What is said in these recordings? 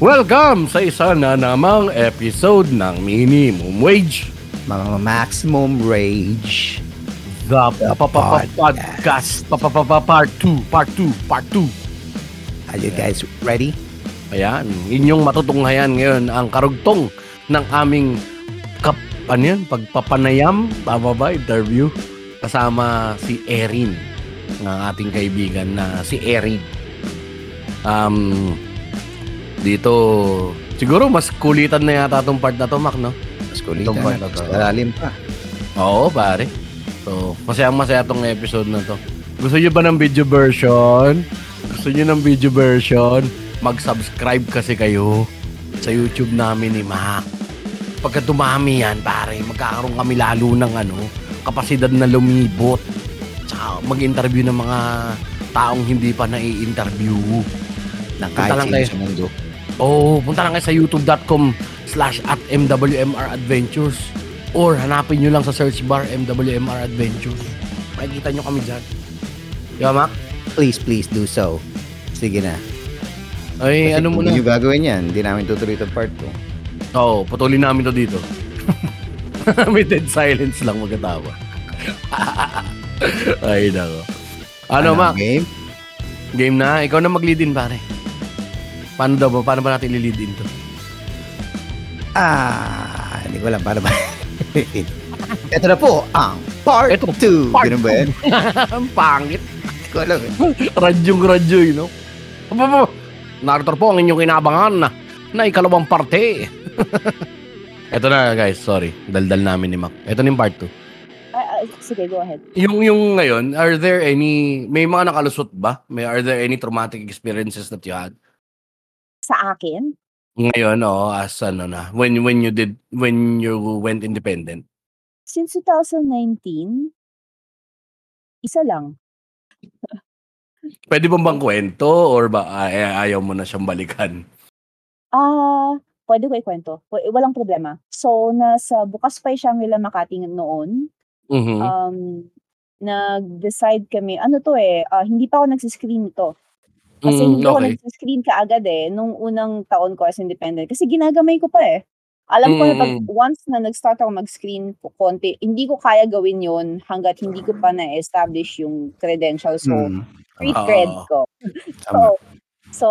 Welcome sa isa na namang episode ng Minimum Wage. Mga maximum rage. The, The podcast. Part 2. Part 2. Part 2. Are you guys ready? Ayan. Inyong matutunghayan ngayon ang karugtong ng aming kap, ano yan? Pagpapanayam. Tama ba? Interview. Kasama si Erin. Ng ating kaibigan na si Erin. Um, dito, siguro mas kulitan na yata itong part na to, Mac, no? Mas kulitan Itong part na. na to. Malalim pa. Oo, pare. So, masayang masaya tong episode na to. Gusto nyo ba ng video version? Gusto nyo ng video version? Mag-subscribe kasi kayo sa YouTube namin ni Mac. Pagka dumami yan, pare, magkakaroon kami lalo ng ano, kapasidad na lumibot. Tsaka mag-interview ng mga taong hindi pa nai-interview. Punta kahit lang kayo. sa mundo. Oh, punta lang kayo sa youtube.com slash at MWMR Adventures or hanapin nyo lang sa search bar MWMR Adventures. Makikita nyo kami dyan. Di ba, Mac? Please, please do so. Sige na. Ay, Kasi ano muna? Hindi gagawin yan. Hindi namin tutuloy itong part 2. Oo, oh, putulin namin to dito. May dead silence lang magkatawa. Ay, nako. Ano, Mac? Game? Game na? Ikaw na mag-lead in, pare. Paano daw ba? Paano ba natin li-lead in to? Ah, hindi ko alam. Paano ba? Ito na po ang part Ito, 2. part Ganun ba yan? Ang pangit. Hindi ko alam eh. Radyong radyo, you know? Narito po ang inyong kinabangan na, na ikalawang parte. Ito na guys, sorry. Daldal namin ni Mac. Ito na yung part 2. Ah, ah, sige, go ahead. Yung, yung ngayon, are there any, may mga nakalusot ba? May, are there any traumatic experiences that you had? Sa akin, Ngayon, oh, as ano na, when, when you did, when you went independent. since 2019, isa lang. Pwede bang bang kwento or ba ay, ayaw mo na siyang balikan? Ah, pwede ko ikwento. Walang problema. So, nasa bukas pa yung Shangri-La Makati noon. Mhm. Um, nag-decide kami, ano to eh, ah, hindi pa ako nagsiscreen ito. Kasi Mm, hindi ako okay. nagsiscreen kaagad eh, nung unang taon ko as independent. Kasi ginagamay ko pa eh. Alam ko na pag Mm. once na nag-start ako mag-screen ko konti, hindi ko kaya gawin yon hanggat hindi ko pa na-establish yung credentials ko. Hmm. Free Ah. cred ko. Tama. So, so,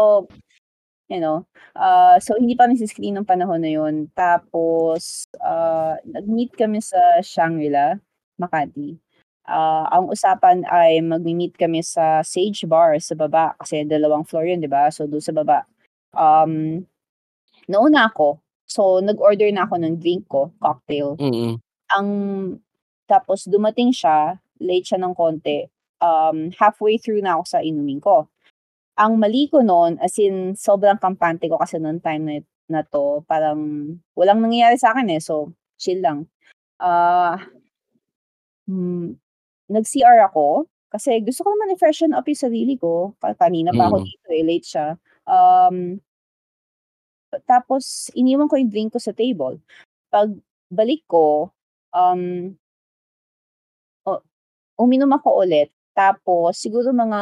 you know, uh, so hindi pa nasi-screen ng panahon na yun. Tapos, uh, nag-meet kami sa Shangri-La, Makati. Ah, ang usapan ay mag-meet kami sa Sage Bar sa baba kasi dalawang floor yun, di ba? So, doon sa baba. Um, nauna ako. So, nag-order na ako ng drink ko, cocktail Mhm. ang tapos dumating siya, late siya ng konti. Um, halfway through na ako sa inumin ko. Ang mali ko noon, as in, sobrang kampante ko kasi noong time na, na to, parang walang nangyayari sa akin eh, so chill lang. Ah, hmm, nag-CR ako, kasi gusto ko naman i-freshen up yung sarili ko. Ka- Kanina pa ako Mm. dito eh, late siya. Um, tapos, iniwan ko yung drink ko sa table. Pag balik ko, um, o uminom ako ulit. Tapos, siguro mga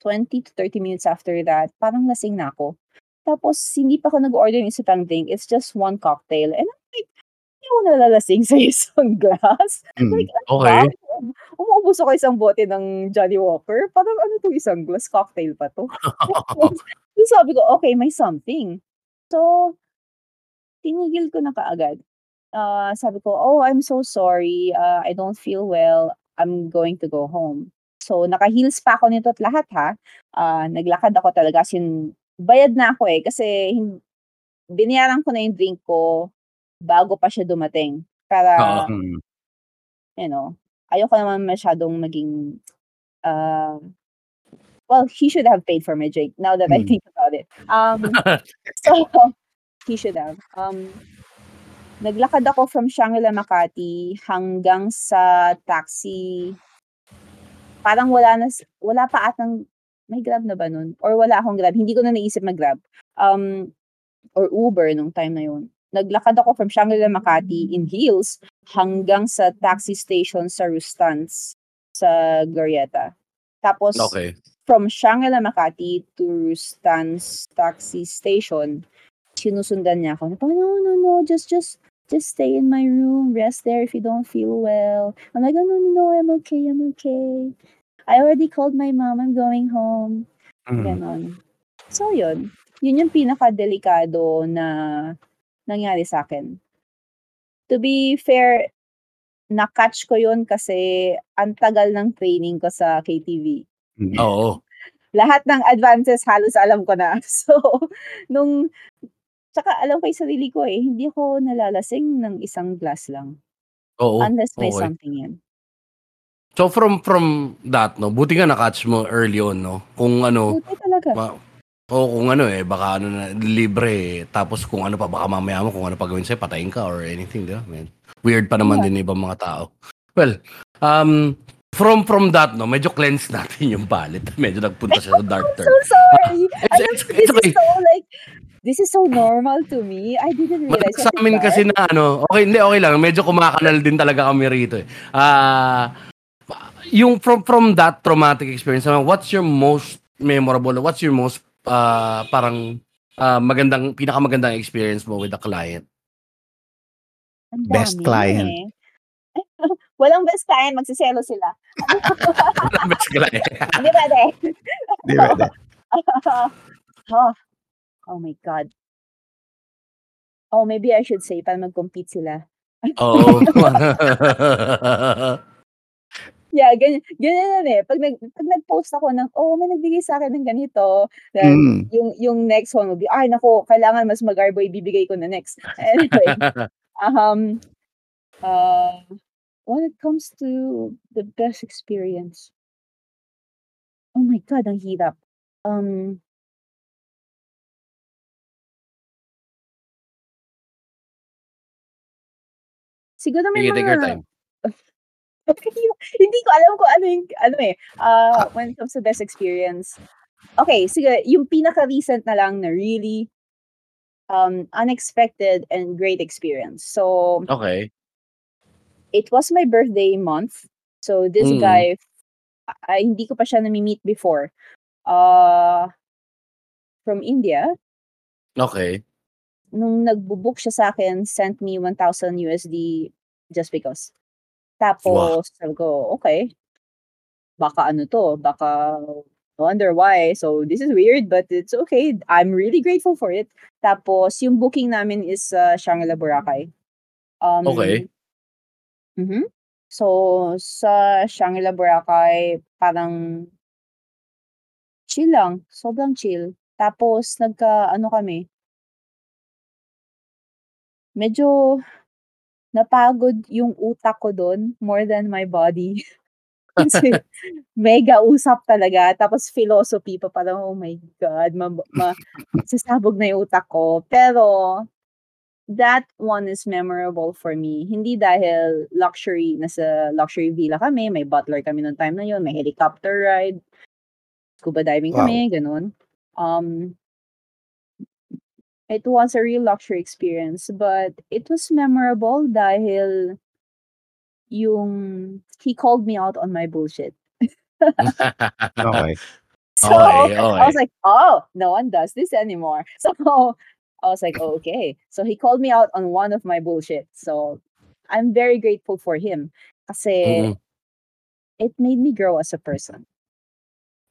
20 to 30 minutes after that, parang lasing na ako. Tapos, hindi pa ako nag-order ng isa pang drink. It's just one cocktail. And I'm like, hindi ako nalalasing sa isang glass. Hmm. Like, ano Okay. ba? Umuubos ako isang bote ng Johnny Walker. Parang ano to isang glass cocktail pa to. So sabi ko, okay, may something. So, tinigil ko na kaagad. Ah, sabi ko, oh, I'm so sorry. Ah, I don't feel well. I'm going to go home. So, naka-heels pa ako nito at lahat ha. Ah, naglakad ako talaga. Sin, bayad na ako eh. Kasi binayaran ko na yung drink ko bago pa siya dumating. Para. Hmm. you know, ayoko naman masyadong maging, uh, well, he should have paid for my drink now that I Hmm. think about it. Um, so, he should have. Um, naglakad ako from Shangri-La Makati hanggang sa taxi. Parang wala na, wala pa atang, may grab na ba nun? Or wala akong grab. Hindi ko na naisip mag-grab. Um, or Uber nung time na yun. Naglakad ako from Shangri-La Makati in heels hanggang sa taxi station sa Rustans sa Glorieta. Tapos, Okay. from Shangri-La Makati to Stan's taxi station, sinusundan niya ako. Parang, no, no, no, just, just, just stay in my room, rest there if you don't feel well. I'm like, oh, no, no, no, I'm okay, I'm okay. I already called my mom, I'm going home. Mm. Ganon. So, yun. Yun yung pinaka-delikado na nangyari sa akin. To be fair, na-catch ko yun kasi ang tagal ng training ko sa KTV. Mm. Oo. Lahat ng advances halos alam ko na. So, nung Tsaka alam ko yung sarili ko eh, hindi ako nalalasing ng isang glass lang. Oo. Unless may okay. something yan. So from from that no, buti nga na-catch mo early on no. Kung ano, Buti talaga. ma- o kung ano eh, baka ano na libre eh. Tapos kung ano pa baka mamaya mo kung ano pa gawin sa'yo, patayin ka or anything, di ba? Man. Weird pa naman Yeah. din ng ibang mga tao. Well, um from from that no, medyo cleanse natin yung palette. Medyo nagpunta siya sa dark I'm turn. so sorry. It's, I don't, it's, this it's okay. is so like, this is so normal to me. I didn't realize. Sa amin kasi na ano, okay, hindi, okay lang. Medyo kumakanal din talaga kami rito eh. Ah, yung from from that traumatic experience, ano, what's your most memorable, what's your most ah, parang ah, magandang, pinakamagandang experience mo with a client? Best client. eh. Walang best client, magsiselo sila. Walang best client. Hindi pwede. Di ba? Di. oh. oh my God. Oh, maybe I should say, para mag-compete sila. Oo. Yeah, ganyan, ganyan yan eh. Pag, nag, pag nag-post ako ng, oh, may nagbigay sa akin ng ganito, then Mm. yung, yung next one will be, ay, nako, kailangan mas magarbo ibibigay ko na next. Anyway, um, uh, when it comes to the best experience, oh my God, ang hirap. Um, siguro may Sige, take your mga- time. hindi ko alam kung ano yung, ano eh, uh, when it comes to best experience. Okay, sige, yung pinaka-recent na lang na really um, unexpected and great experience. So, Okay. it was my birthday month. So, this Mm. guy, ay, hindi ko pa siya nami-meet before. Uh, from India. Okay. Nung nagbo-book siya sa akin, sent me 1,000 USD just because. Tapos, sabi ko, okay. Baka ano to, baka wonder why. So, this is weird, but it's okay. I'm really grateful for it. Tapos, yung booking namin is uh, Shangri-La Boracay. Um, Okay. mhm. So, sa Shangri-La Boracay, parang chill lang. Sobrang chill. Tapos, nagka, ano kami, medyo napagod yung utak ko doon more than my body. Kasi mega usap talaga. Tapos philosophy pa parang, oh my God, ma, ma, sasabog na yung utak ko. Pero, that one is memorable for me. Hindi dahil luxury, nasa luxury villa kami, may butler kami noong time na yun, may helicopter ride, scuba diving Wow. kami, ganun. Um, it was a real luxury experience, but it was memorable dahil yung he called me out on my bullshit. Okay. So Okay, I was like, oh, no one does this anymore. So I was like, oh, okay. So he called me out on one of my bullshit. So I'm very grateful for him kasi Mm-mm. it made me grow as a person.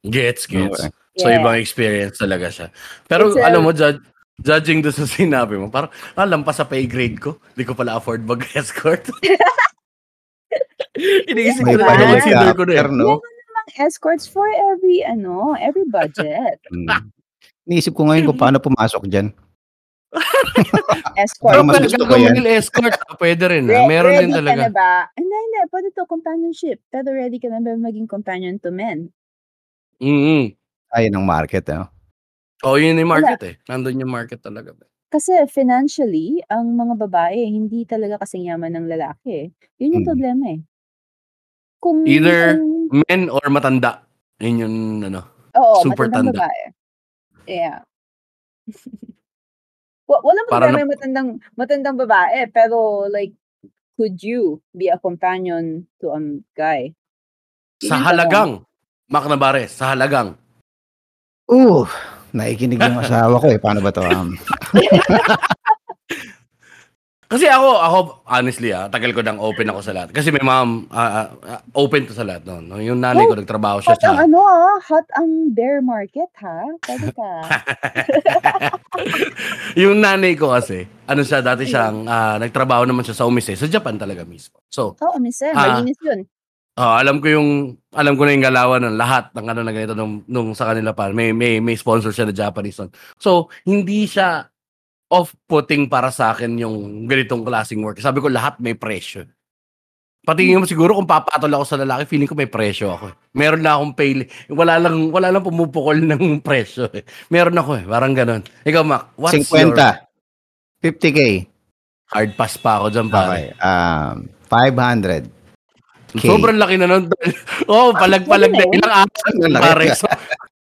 Gets, gets. Okay. So, Yeah. ibang experience talaga siya. Pero, It's a- alam mo, judge, judging doon sa sinabi mo, parang, ah, lampas sa pay grade ko. Hindi ko pala afford mag-escort. Iniisip ko na, pa consider ko na eh. no? Escorts for every, ano, every budget. Mm. Iniisip ko ngayon kung paano pumasok dyan. Escort. Pero ko yan. gagawin escort, ah, pwede rin. Re- Ah. Meron din ready talaga. ka na ba? Hindi, hindi. Pwede to companionship. Pero ready ka na ba maging companion to men? Mm Ayun ang market, no? Oh, yun yung market eh. Nandun yung market talaga. Kasi financially, ang mga babae, hindi talaga kasing yaman ng lalaki. eh. Yun yung Mm. problema eh. Kung Either kung- Men or matanda. Yun yung ano. oo, super matandang tanda. babae. Yeah. Wa- Walang Para problema na- yung matandang, matandang babae, pero like, could you be a companion to a guy? Yun Sa yung tanong. halagang. Mac Navarez, sa halagang. Uh, naikinig yung asawa ko eh. Paano ba to? Um, Kasi ako, ako, honestly ah, tagal ko nang open ako sa lahat. Kasi may ma'am, ah, ah, open to sa lahat. No? No, Yung nanay ko, nagtrabaho siya Hot ang sa... ano ah, hot ang bear market ha. Pwede ka. yung nanay ko kasi, ano siya, dati siyang, ah, nagtrabaho naman siya sa Umise, sa Japan talaga mismo. So, Oo, miss eh. Ah. Malinis yun. Ah, alam ko yung, alam ko na yung galawan ng lahat ng ano na ganito nung, nung sa kanila pa. May, may, may sponsor siya na Japanese nun. So, hindi siya off-putting para sa akin yung ganitong klaseng work. Sabi ko, lahat may presyo. Patingin mo siguro kung papatol ako sa lalaki, feeling ko may presyo ako. eh. Meron na akong pay, wala lang wala lang pumupukol ng presyo. Eh. Meron ako eh, parang ganun. Ikaw, Mac, what's 50. your 50k. hard pass pa ako dyan, pare? Okay. Um, 500. Okay. Sobrang laki na nun. oh, palag-palag na. Ilang laki. pare. So,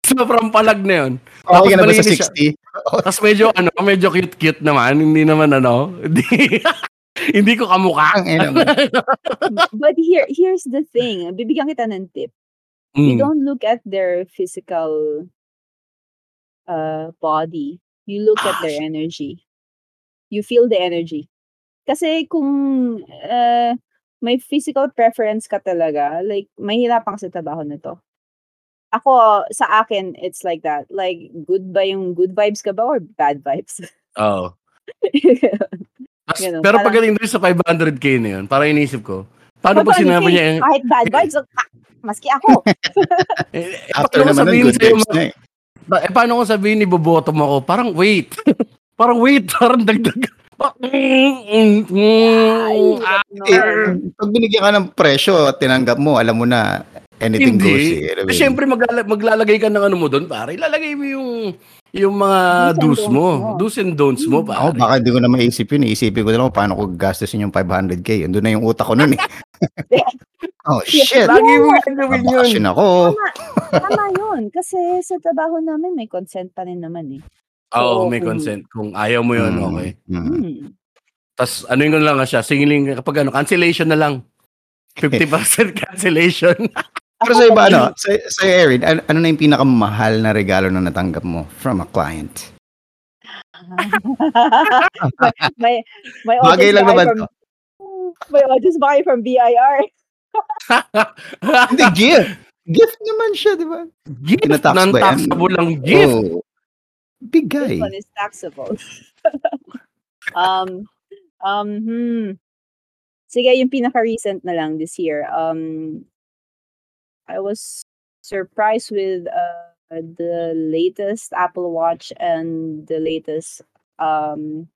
sobrang palag na yun. Okay na ba sa malinis siya. 60? Tapos medyo, ano, medyo cute-cute naman. Hindi naman, ano, hindi, hindi ko kamukha. But here, here's the thing. Bibigyan kita ng tip. You Mm. don't look at their physical uh, body. You look at their energy. You feel the energy. Kasi kung uh, may physical preference ka talaga, like, mahirapan ka sa trabaho na to. Ako, sa akin, it's like that. Like, good ba yung good vibes ka ba or bad vibes? Oo. Tas- Ganun, pero parang- pagdating doon sa 500k na yun, parang inisip ko, paano pag Paano sinabi kasi niya, eh, Kahit bad vibes, maski ako. eh, eh, After paano naman sabihin good sa'yo, vibes na eh. Ba- eh, paano ko sabihin ni boboto mo ako? Parang wait. parang wait. Parang dagdag. Pa-. Eh, pag binigyan ka ng presyo at tinanggap mo, alam mo na anything goes Hindi. eh. Eh. Siyempre, maglala- maglalagay ka ng ano mo doon, pare. Ilalagay mo yung yung mga Do's mo. Do's and don'ts mo, Ako, pare. baka hindi ko na maisip yun. Iisipin ko na lang paano ko gastusin yung 500k. Yun doon na yung utak ko nun eh. oh, shit. Lagi mo gagawin yun. Mabakasyon ako. Tama yun. Kasi sa trabaho namin, may consent pa rin naman eh. Oo, may kung- consent. Kung ayaw mo yun, Mm, okay. mm. Hmm. Tapos, ano yung lang siya, singiling, kapag ano, cancellation na lang. 50% cancellation. Pero sa iba, ano, sa, sa Erin, ano, ano na yung pinakamahal na regalo na natanggap mo from a client? may, may Bagay audience lang ba kayo naman from, May audience ba kayo from BIR? Hindi, gift. Gift naman siya, di ba? gift, Tinatax ba yan? non-taxable lang gift. Oh, big guy. This one is taxable. um, um, hmm. Sige, yung pinaka-recent na lang this year. Um, I was surprised with uh, the latest Apple Watch and the latest um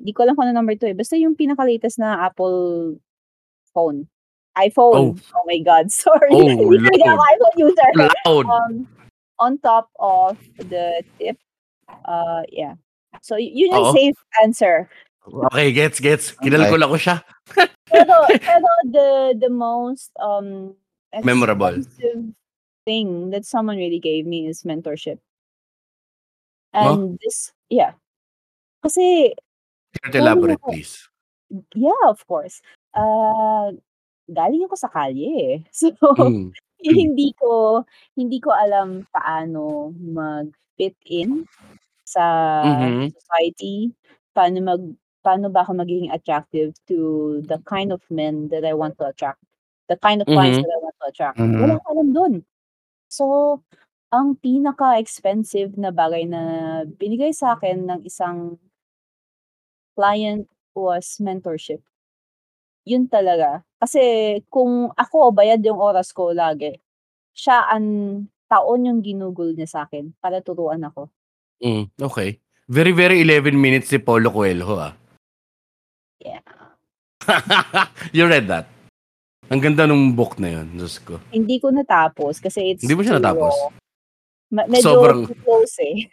hindi ko alam kung ano number to eh. Basta yung pinaka-latest na Apple phone. iPhone. Oh, my God. Sorry. Oh, Hindi Lord. iPhone user. Loud. um, on top of the tip, uh, yeah. So, yun yung Oo. safe answer. Okay, gets, gets. Kinalkula ko siya. Pero, pero the, the most, um, Memorable. expensive thing that someone really gave me is mentorship. And this, yeah. Kasi, Can you elaborate, please? yeah, of course. Uh, galing ako sa kalye eh. So, Mm. Hindi ko hindi ko alam paano mag-fit in sa Mhm. society, paano mag paano ba ako magiging attractive to the kind of men that I want to attract, the kind of clients Mhm. that I want to attract. Mhm. Wala akong alam dun. So, ang pinaka-expensive na bagay na binigay sa akin ng isang client was mentorship. Yun talaga. Kasi kung ako bayad yung oras ko lagi, siya ang taon yung ginugol niya sa akin para turuan ako. Mm, okay. Very, very 11 minutes si Paulo Coelho, ah. Yeah. you read that? Ang ganda nung book na yun, Diyos ko. Hindi ko natapos kasi it's Hindi mo siya natapos? Ma- medyo Sobrang- close eh.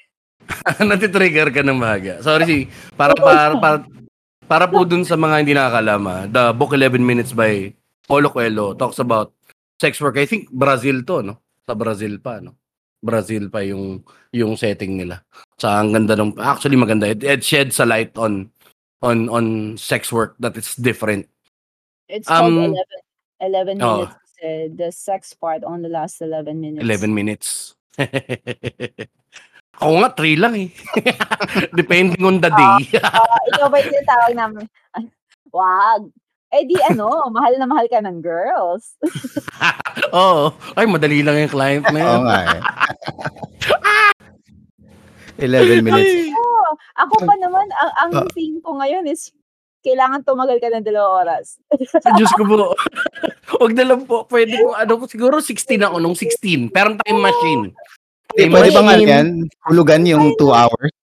Natitrigger ka ng bahaga. Sorry, si, para, para, para, para po dun sa mga hindi nakakalama, the book 11 Minutes by Paulo Coelho talks about sex work. I think Brazil to, no? Sa Brazil pa, no? Brazil pa yung yung setting nila. Sa ang ganda ng actually maganda. It, it sheds a light on on on sex work that it's different. It's called Um, 11, 11 oh. minutes kasi the sex part only lasts 11 minutes. 11 minutes. Ako nga, 3 lang eh. Depending on the day. Ah, ikaw ba yung tinatawag namin? Wag. Eh di ano, mahal na mahal ka ng girls. Oo. Ay, madali lang yung client na yun. Oo nga eh. 11 minutes. Ay, Oh, ako pa naman, ang, ang Ah. thing ko ngayon is kailangan tumagal ka ng dalawang oras. Diyos ko po. Huwag na lang po. Pwede ko, ano, siguro 16 ako nung 16. Pero time machine. Eh, pwede ba nga yan? Hulugan yung 2 hours?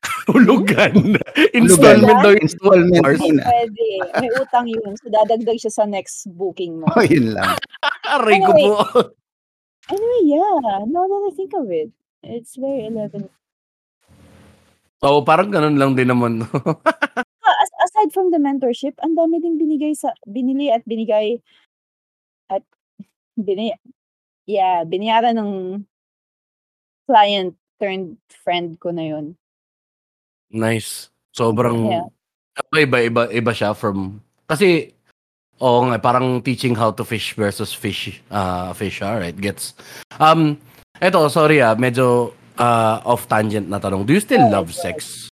Hulugan. Installment daw yung Installment. Pwede. May utang yun. So, dadagdag siya sa next booking mo. Oh, yun lang. Aray ko Anyway. po. Anyway, yeah. Now that I think of it, it's very 11. Oo, parang ganun lang din naman. Ah, as- aside from the mentorship, ang dami ding binigay sa, binili at binigay at bini, yeah, binayaran ng client turned friend ko na yun. nice. Sobrang, Yeah. iba, iba, iba siya from, kasi, oo nga, parang teaching how to fish versus fish, uh, fish, alright, gets. Um, eto, sorry ah, medyo uh, off tangent na tanong. Do you still ahead, love sex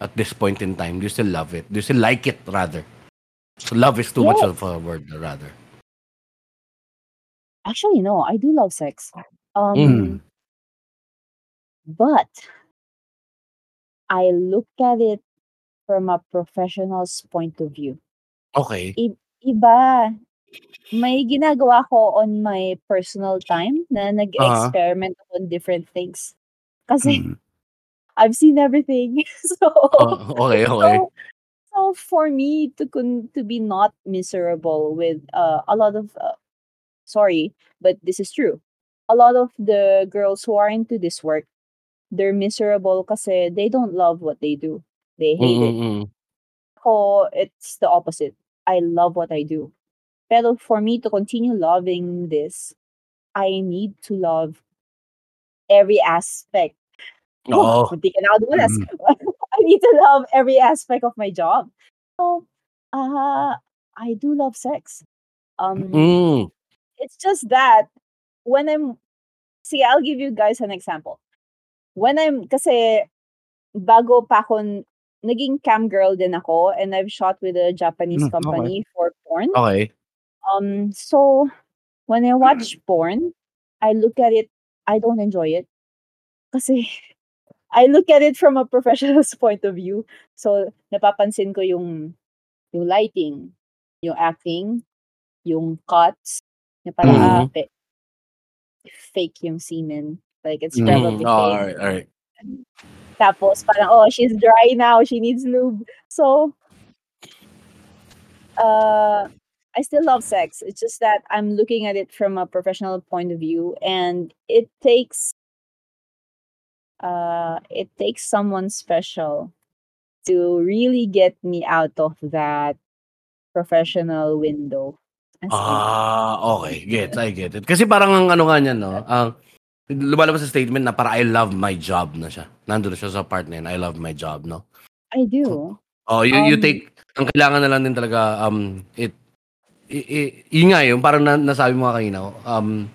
at this point in time? Do you still love it? Do you still like it, rather? So love is too much Yes. of a word, rather. Actually, no, I do love sex. Um, Mm. But I look at it from a professional's point of view. Okay. I- iba, may ginagawa ko on my personal time na nag-experiment on different things. Kasi Mm. I've seen everything. so, Oh, okay, okay. so, so for me to con- to be not miserable with uh, a lot of uh, sorry, but this is true. A lot of the girls who are into this work, they're miserable kasi they don't love what they do. They hate it. Mm-mm-mm. Ako, it's the opposite. I love what I do. Pero for me to continue loving this, I need to love every aspect. Ka na ako. I need to love every aspect of my job. So, uh, I do love sex. Um, Mm. it's just that when I'm see I'll give you guys an example. When I'm kasi bago pa ako naging cam girl din ako and I've shot with a Japanese Mm, okay. company for porn. Okay. Um so when I watch porn, I look at it I don't enjoy it. Kasi I look at it from a professional's point of view. So napapansin ko yung yung lighting, yung acting, yung cuts, na parang Mhm. ah, fe- fake yung semen. Like it's probably mm, oh, all right, all right. Tapos parang, oh, she's dry now, she needs lube. So, uh, I still love sex. It's just that I'm looking at it from a professional point of view, and it takes, uh, it takes someone special to really get me out of that professional window. Ah, okay. Get, I get it. Kasi parang ang ano nga niyan, no? Ang lumalabas sa statement na para I love my job na siya. Nandun na siya sa part na yun. I love my job, no? I do. Oh, you, you Um, take, ang kailangan na lang din talaga, um, it, i, i, yun nga yun, parang na, nasabi mo kanina, um,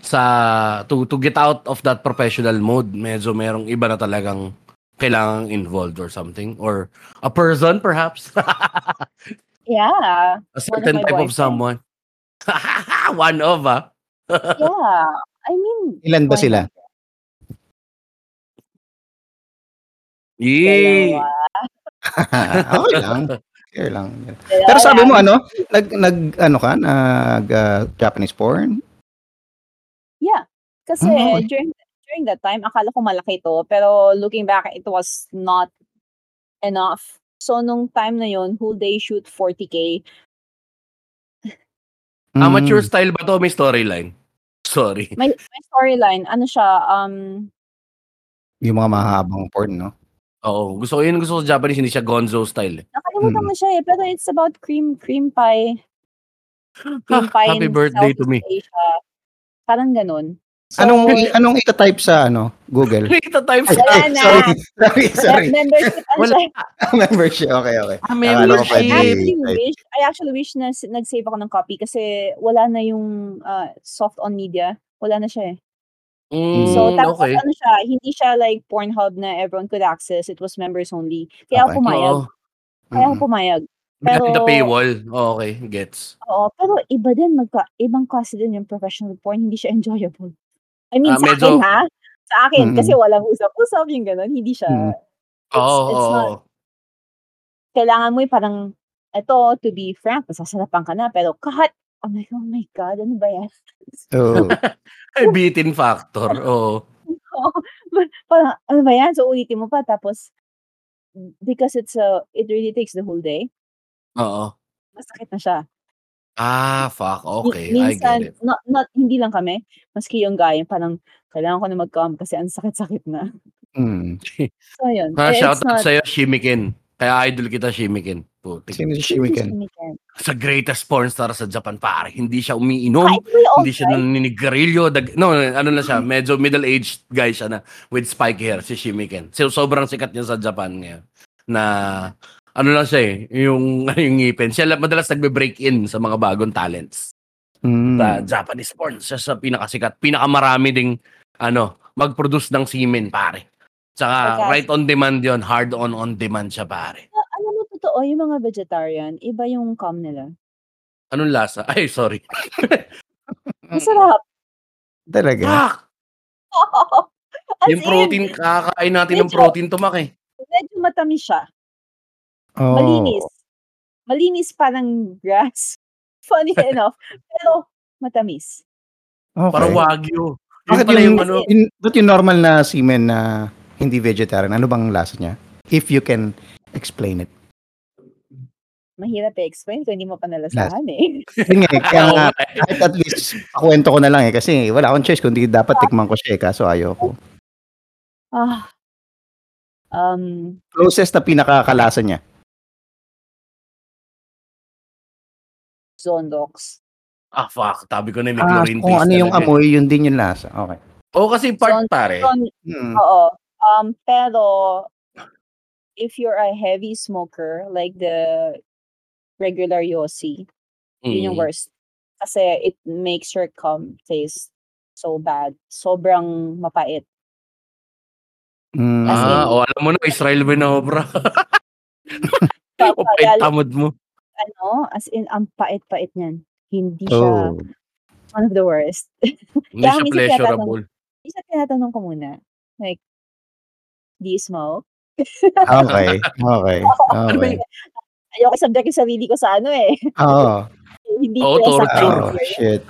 sa, to, to get out of that professional mode, medyo merong iba na talagang kailangang involved or something, or a person perhaps, Yeah. a certain my type of someone. One of, ah. Yeah. I mean, Ilan ba sila? Yee! Okay lang. Okay lang. Pero sabi mo ano, nag nag ano ka, nag ah, Japanese porn? Yeah. Kasi Mm, okay. during during that time, akala ko malaki to. Pero looking back, it was not enough. So, nung time na yon whole day shoot 40k. Amateur Mm. style ba to? May storyline. Sorry. May, may storyline. Ano siya? Um, Yung mga mahabang porn, no? Oo. Gusto ko yun. Gusto ko sa Japanese. Hindi siya gonzo style. nakalimutan Mm. mo siya eh. Pero it's about cream cream pie. Cream pie happy birthday to me. Southeast Asia. Parang ganun. Anong anong ita-type sa ano, Google? Ay, sa Wala na. sorry, sorry, sorry. Mem- membership ano Wala. siya. Membership, okay, okay. Ah, I membership. pwede actually wish, I actually wish na nag-save ako ng copy kasi wala na yung ah, soft on media. Wala na siya eh. Mm, So, tapos okay. ano siya, hindi siya like Pornhub na everyone could access. It was members only. Kaya Okay. ako pumayag. Oo. Kaya ako pumayag. the Pero- paywall. Oh, okay, gets. Oo, pero iba din, magka, ibang klase din yung professional porn. Hindi siya enjoyable. I mean, Ah, sa medyo- akin ha? Sa akin. Mm. Kasi walang usap-usap yung gano'n. Hindi siya, Mm. it's, Oo, it's oo. not, kailangan mo yung parang, ito, to be frank, masasarapan ka na, pero cut. I'm like, oh my God, ano ba yan? Oo. Ay, beaten factor. Oo. parang, ano ba yan? So, ulitin mo pa, tapos, because it's a, it really takes the whole day, Oo. masakit na siya. Ah, fuck. Okay, Mi- I minsan, get it. Not, not, hindi lang kami, maski yung guy, parang, kailangan ko na mag-come kasi ang sakit-sakit na. Mm. So, yun. Ah, Eh, shout out not, sa'yo, Shimikin. Kaya idol kita, Shimikin. Putik. Sino si Shimiken? Sa greatest porn star sa Japan, pare. Hindi siya umiinom. Yung hindi siya naninigarilyo. Dag- no, ano na siya, medyo middle-aged guy siya na with spike hair, si Shimiken. So, sobrang sikat niya sa Japan ngayon. Na, ano lang siya eh, yung, yung ngipin. Siya madalas nagbe-break in sa mga bagong talents. Mm. Sa Japanese porn, siya sa pinakasikat. Pinakamarami ding, ano, mag-produce ng semen, pare. Tsaka, Okay. right on demand yon hard on on demand siya, pare. Ah, alam mo, totoo, yung mga vegetarian, iba yung cum nila. Anong lasa? Ay, sorry. Masarap. Talaga? Fuck! As Yung in, protein, kakain natin ng medyo- protein tumak eh. medyo matamis siya. Oh. Malinis. Malinis parang grass. Funny enough. Pero matamis. Okay. Parang wagyu. Bakit pala yung, yung ano, yung, ba't yung normal na semen na hindi vegetarian, ano bang lasa niya? If you can explain it. Mahirap i-explain kung hindi mo pa nalasahan eh. Yun nga, eh, kaya nga, nga eh. kahit at least, pakwento ko na lang eh, kasi wala akong choice, kundi dapat tikman ko siya eh, kaso ayoko. Ah. Um, Closest na pinakakalasa niya. Zondox. ah, fuck. Tabi ko na may Ah, chlorine kung taste ano yung talaga eh. amoy, yun din yung lasa. Okay. Oo, kasi part Zon- pare. Zon- Hmm. Oo. Um, pero, if you're a heavy smoker, like the regular Yossi, yun yung Mm. worst. Kasi it makes your cum taste so bad. Sobrang mapait. Mm. As in- Ah, o alam mo na, Israel Winobra. o Kaya, tamad mo. Ano, as in, ang pait-pait niyan. Hindi siya Oh. one of the worst. Hindi siya pleasurable. Isa tinatanong ko muna, like, do you smoke? Okay. Okay. Okay. yun? Ayoko subject yung sarili ko sa ano eh. Oo. Hindi Oo, ko torture. Oh, shit.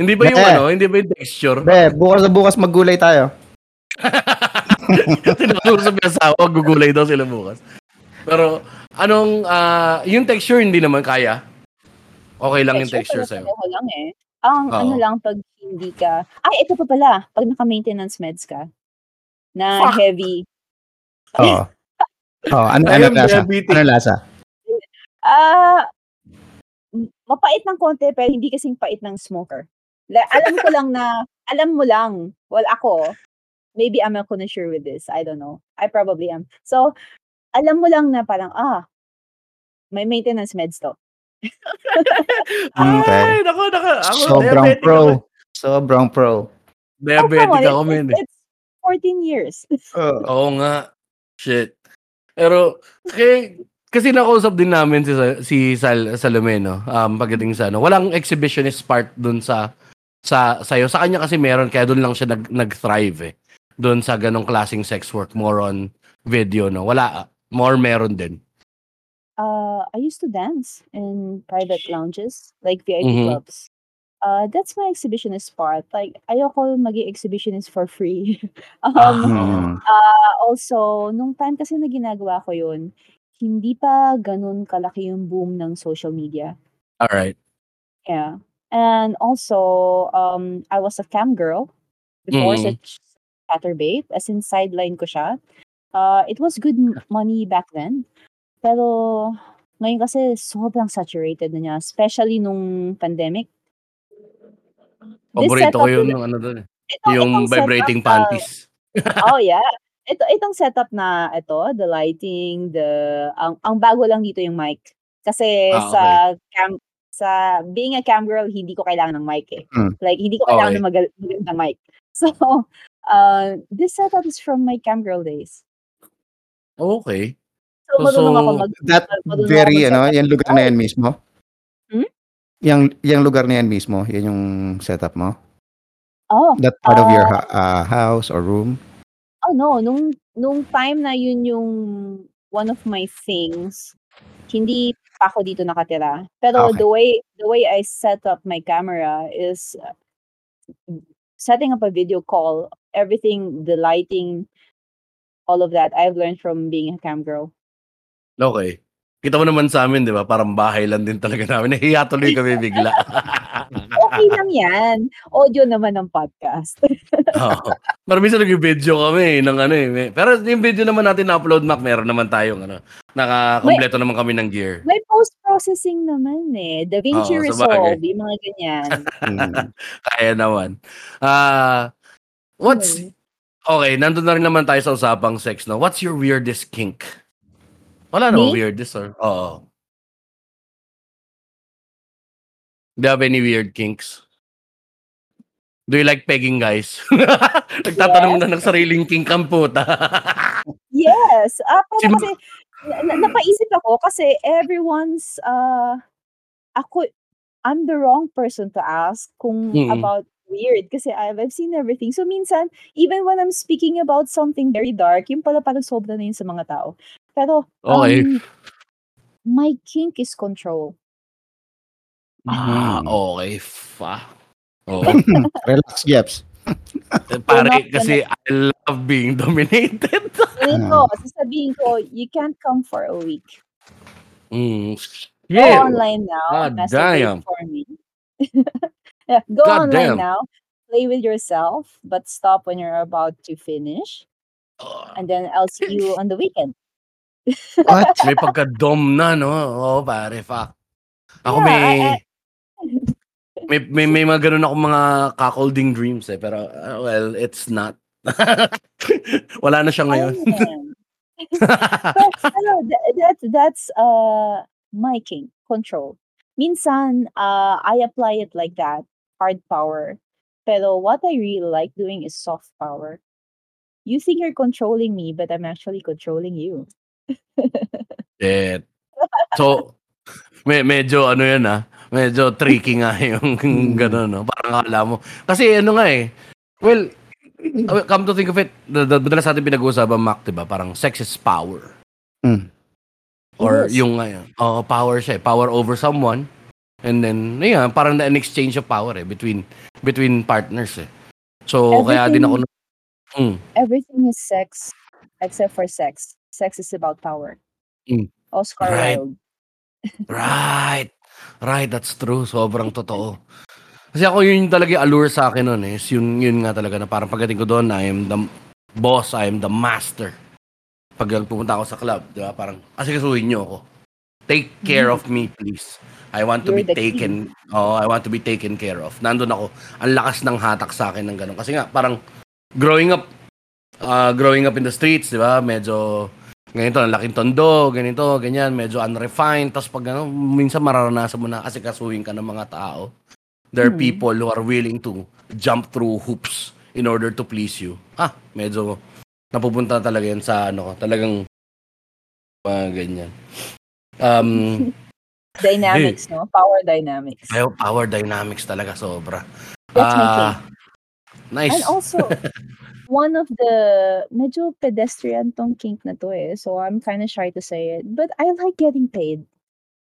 Hindi ba yung Eh. ano? Hindi ba yung texture? Be, bukas na bukas maggulay tayo. Tinakausap yung asawa, gugulay daw sila bukas. Pero, anong, ah, yung texture hindi naman kaya. Okay lang yung texture sa'yo. Pareho lang eh. Ang Oo. ano lang pag hindi ka, ay ito pa pala, pag naka-maintenance meds ka, na Fuck! heavy, Oo. Oh, ano, ano Ayun, lasa? diabetic. Ano lasa? ah, m- mapait ng konti pero hindi kasing pait ng smoker. La- alam ko lang na, alam mo lang, well ako, maybe I'm a connoisseur with this, I don't know. I probably am. So, alam mo lang na parang, ah, may maintenance meds to. Okay. Ay, nako, nako. Ako, Sobrang diabetic pro. ako. Sobrang pro. Oh, Diabetic on, ako, it's, men. eh. it's 14 years. Oh. Oo nga. Shit. Pero, kay, kasi nakausap din namin si, si Sal, Salome, no? Um, pagdating sa ano. Walang exhibitionist part dun sa sa sayo. Sa kanya kasi meron, kaya dun lang siya nag, nag-thrive eh. Dun sa ganong klaseng sex work. More on video, no? Wala. More meron din. Uh, I used to dance in private lounges, like VIP Mhm. clubs. Uh, that's my exhibitionist part. Like, ayoko magi exhibitionist for free. um, Ah. Hmm. uh, also, nung time kasi na ginagawa ko yun, hindi pa ganun kalaki yung boom ng social media. Alright. Yeah. And also, um, I was a cam girl before Mm. sa Chatterbait, as in sideline ko siya. Uh, it was good money back then. Pero ngayon kasi sobrang saturated na niya, especially nung pandemic. Paborito ko setup yung ano eh, ito yung setup vibrating na panties. oh, yeah. Ito itong setup na ito, the lighting, the ang ang bago lang dito yung mic. Kasi Ah, sa okey. cam sa being a cam girl, hindi ko kailangan ng mic, eh. Hmm. Like hindi ko kailangan Okey. ng magal magandang mic. So, uh, this setup is from my cam girl days. Okey. So, So marunong ako so mag That marunong ako very ano, mag-setup yang ng lugar na yan mismo? Hmm? Yang yang lugar na yan mismo, yan yung setup mo? Oh, That part of your ah ha ah, house or room? Oh, no, nung nung time na yun yung one of my things, hindi pa ako dito nakatira. Pero Okey. the way the way I set up my camera is setting up a video call, everything, the lighting, all of that, I've learned from being a cam girl. Okey. Kita mo naman sa'min 'di ba, parang bahay lang din talaga namin, nahihiya tuloy kami bigla. Okey lang yan, audio naman ng podcast. Oo. Pero minsan nagvi-video kami ng ano, eh, pero yung video naman natin na-upload Mac, meron naman tayong ano, May nakakumpleto naman kami ng gear. may post-processing naman, eh, DaVinci Oo, Resolve, sabagay. yung mga ganyan. Kaya naman. Ah, what's Hmm. Okey, nandun na rin naman tayo sa usapang sex 'no. What's your weirdest kink? Wala namang Me? weirdest or oo. Do you have any weird kinks? Do you like pegging guys? Nagtatanong Yes. na ng sariling kink ang puta. Yes, pero ma kasi na na napaisip ako kasi everyone's, ah, ako I'm the wrong person to ask kung Mm. about weird kasi I've I've seen everything. So minsan, even when I'm speaking about something very dark, yun pala parang sobra na yun sa mga tao. Pero, Okey. um, my kink is control. Ah, Mhm. okey. Fa oo. Relax, Jeps. Eh, You're pare kasi I love being dominated. Ganito, Ah. sasabihin ko, you can't come for a week. Mm, Go online now, God masturbate damn. for me. Yeah, go God online damn. now, play with yourself, but stop when you're about to finish, and then I'll see you on the weekend. What? May pagka-dom na 'no, oo pare, fuck. Ako Yeah, may I I may may may mga gano'n akong mga cuckolding dreams, eh, pero, ah, well, it's not. Wala na siya ngayon. But ano, tha that's that's, uh, my kink, control. Minsan, uh, I apply it like that, hard power. Pero what I really like doing is soft power. You think you're controlling me, but I'm actually controlling you. Shit. So, me medyo ano 'yan, ah, medyo tricky nga yung Mm. gano'n 'no, parang akala mo kasi ano nga, eh, well, uh, come to think of it, da da madalas natin pinag-uusapan Mac, 'di ba, parang sex is power. Hmm. Or Yes. yung ngayon oo, power siya, eh, power over someone and then ayan, parang an exchange of power, eh, between between partners, eh. So, kaya din ako Everything na hmm. everything is sex, except for sex. Sex is about power. Hmm. Oscar Right. Wilde. Right. Right, that's true. Sobrang totoo. Kasi ako yun talaga yung allure sa akin nun, eh, yun yun nga talaga na parang pagdating ko doon, I am the boss, I am the master. Pag pumunta ako sa club, 'di ba, parang asikasuhin niyo ako. Take care of me, please. I want to You're be the king. taken oh, I want to be taken care of. Nandun ako. Ang lakas ng hatak sa akin ng gano'n. Kasi nga, parang growing up, ah, growing up in the streets, di ba, medyo ganito, ang laking tondo, ganito, ganyan, medyo unrefined. Tapos pag ano, minsan mararanasan mo na kasi kasuhin ka ng mga tao. There are Hmm. people who are willing to jump through hoops in order to please you. Ah, medyo napupunta talaga yan sa ano, talagang mga ganyan. Um, Dynamics, no? Power dynamics. Ay, power dynamics talaga sobra. That's my Ah, nice. And also, one of the medyo pedestrian tong kink na to eh. So I'm kind of shy to say it. But I like getting paid.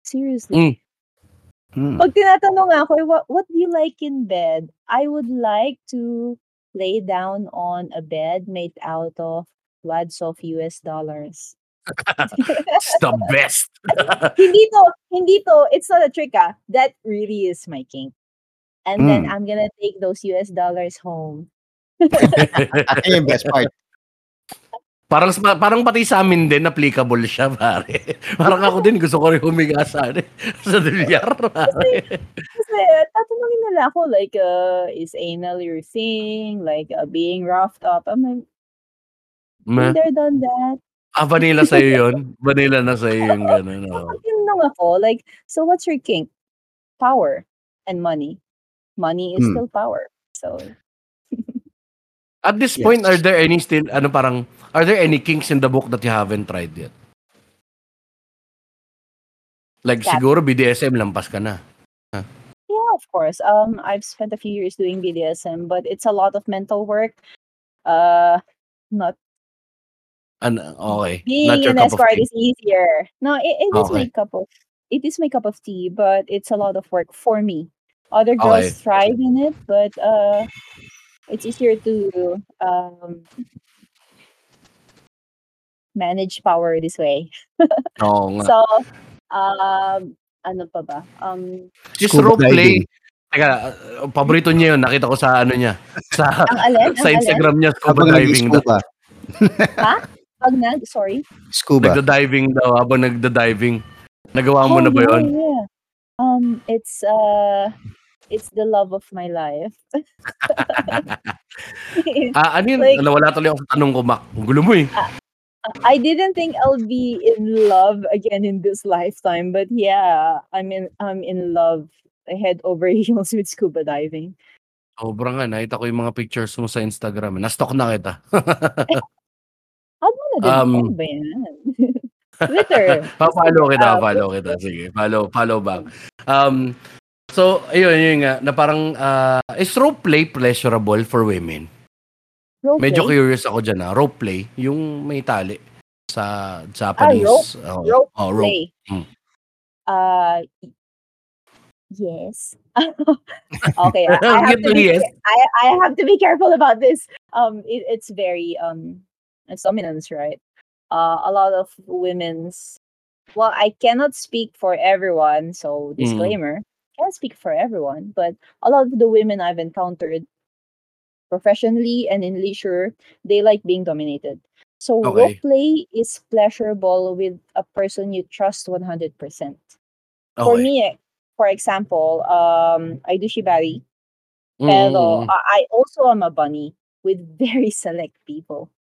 Seriously. Mm. Hmm. Pag tinatanong ako, what, what do you like in bed? I would like to lay down on a bed made out of wads of US dollars. It's the best. hindi to, hindi to, it's not a trick ah. That really is my kink. And then Mm. I'm gonna take those US dollars home. Ayun yung best part. Parang parang pati sa amin din applicable siya, pare. Parang ako din gusto ko rin humiga sa ano, sa bilyar, pare. Kasi tatanungin nila ako like, uh, "Is anal your thing?" Like, uh, being roughed up. I'm like, Meh. been there, done that. Ah, vanilla sa'yo yun? Vanilla na sa'yo yung gano'n, oo. Kapag tinanong ako like, "So what's your kink?" Power and money. Money is Hmm. still power. So At this point, are there any still, ano parang, are there any kinks in the book that you haven't tried yet? Like That- siguro BDSM lampas ka na. Yeah, of course. Um, I've spent a few years doing BDSM, but it's a lot of mental work. Uh, not An okay. being Not your an cup of escort tea. is easier. No, it, it is my Okay. cup of it is my cup of tea, but it's a lot of work for me. Other Okay. girls thrive in it, but uh, it's easier to um manage power this way. Oo. So, um, ano pa ba? Um, Just Scuba role play. Teka, uh, paborito niya yun. Nakita ko sa ano niya. Sa, ang alin? sa Ang alin? Instagram niya, scuba Habang diving daw. nag-scuba. Pag nag, sorry. Scuba. Nagda-diving daw habang nagda-diving. Nagawa mo Oh, na ba yeah, yun? yeah. Um, it's uh, it's the love of my life. Ah, ano yun? Like- Nawala tuloy ako sa tanong ko, Mac. Ang gulo mo eh. I didn't think I'll be in love again in this lifetime, but yeah, I'm in I'm in love head over heels with scuba diving. Sobrang nga. Nakita ko yung mga pictures mo sa Instagram. Na-stalk na kita. Um, ano ba yan? Twitter. Pa-follow kita, Ah, follow kita. Sige, follow, follow back. Um, so, ayun, yun nga, na parang, uh, is rope play pleasurable for women? Role Medyo play. curious ako dyan, ha? Rope play, yung may tali sa Japanese. rope? oh, Rope oh, rope. play. Mm. Uh, yes. okay, I, have to be, yes. I, I have to be careful about this. Um, it, it's very um, it's dominance, right? Uh, a lot of women's. Well, I cannot speak for everyone, so Mm. disclaimer. Can't speak for everyone, but a lot of the women I've encountered, professionally and in leisure, they like being dominated. So Okay. role play is pleasurable with a person you trust one hundred percent. For me, eh, for example, um, I do shibari, pero Mm, I I also am a bunny with very select people.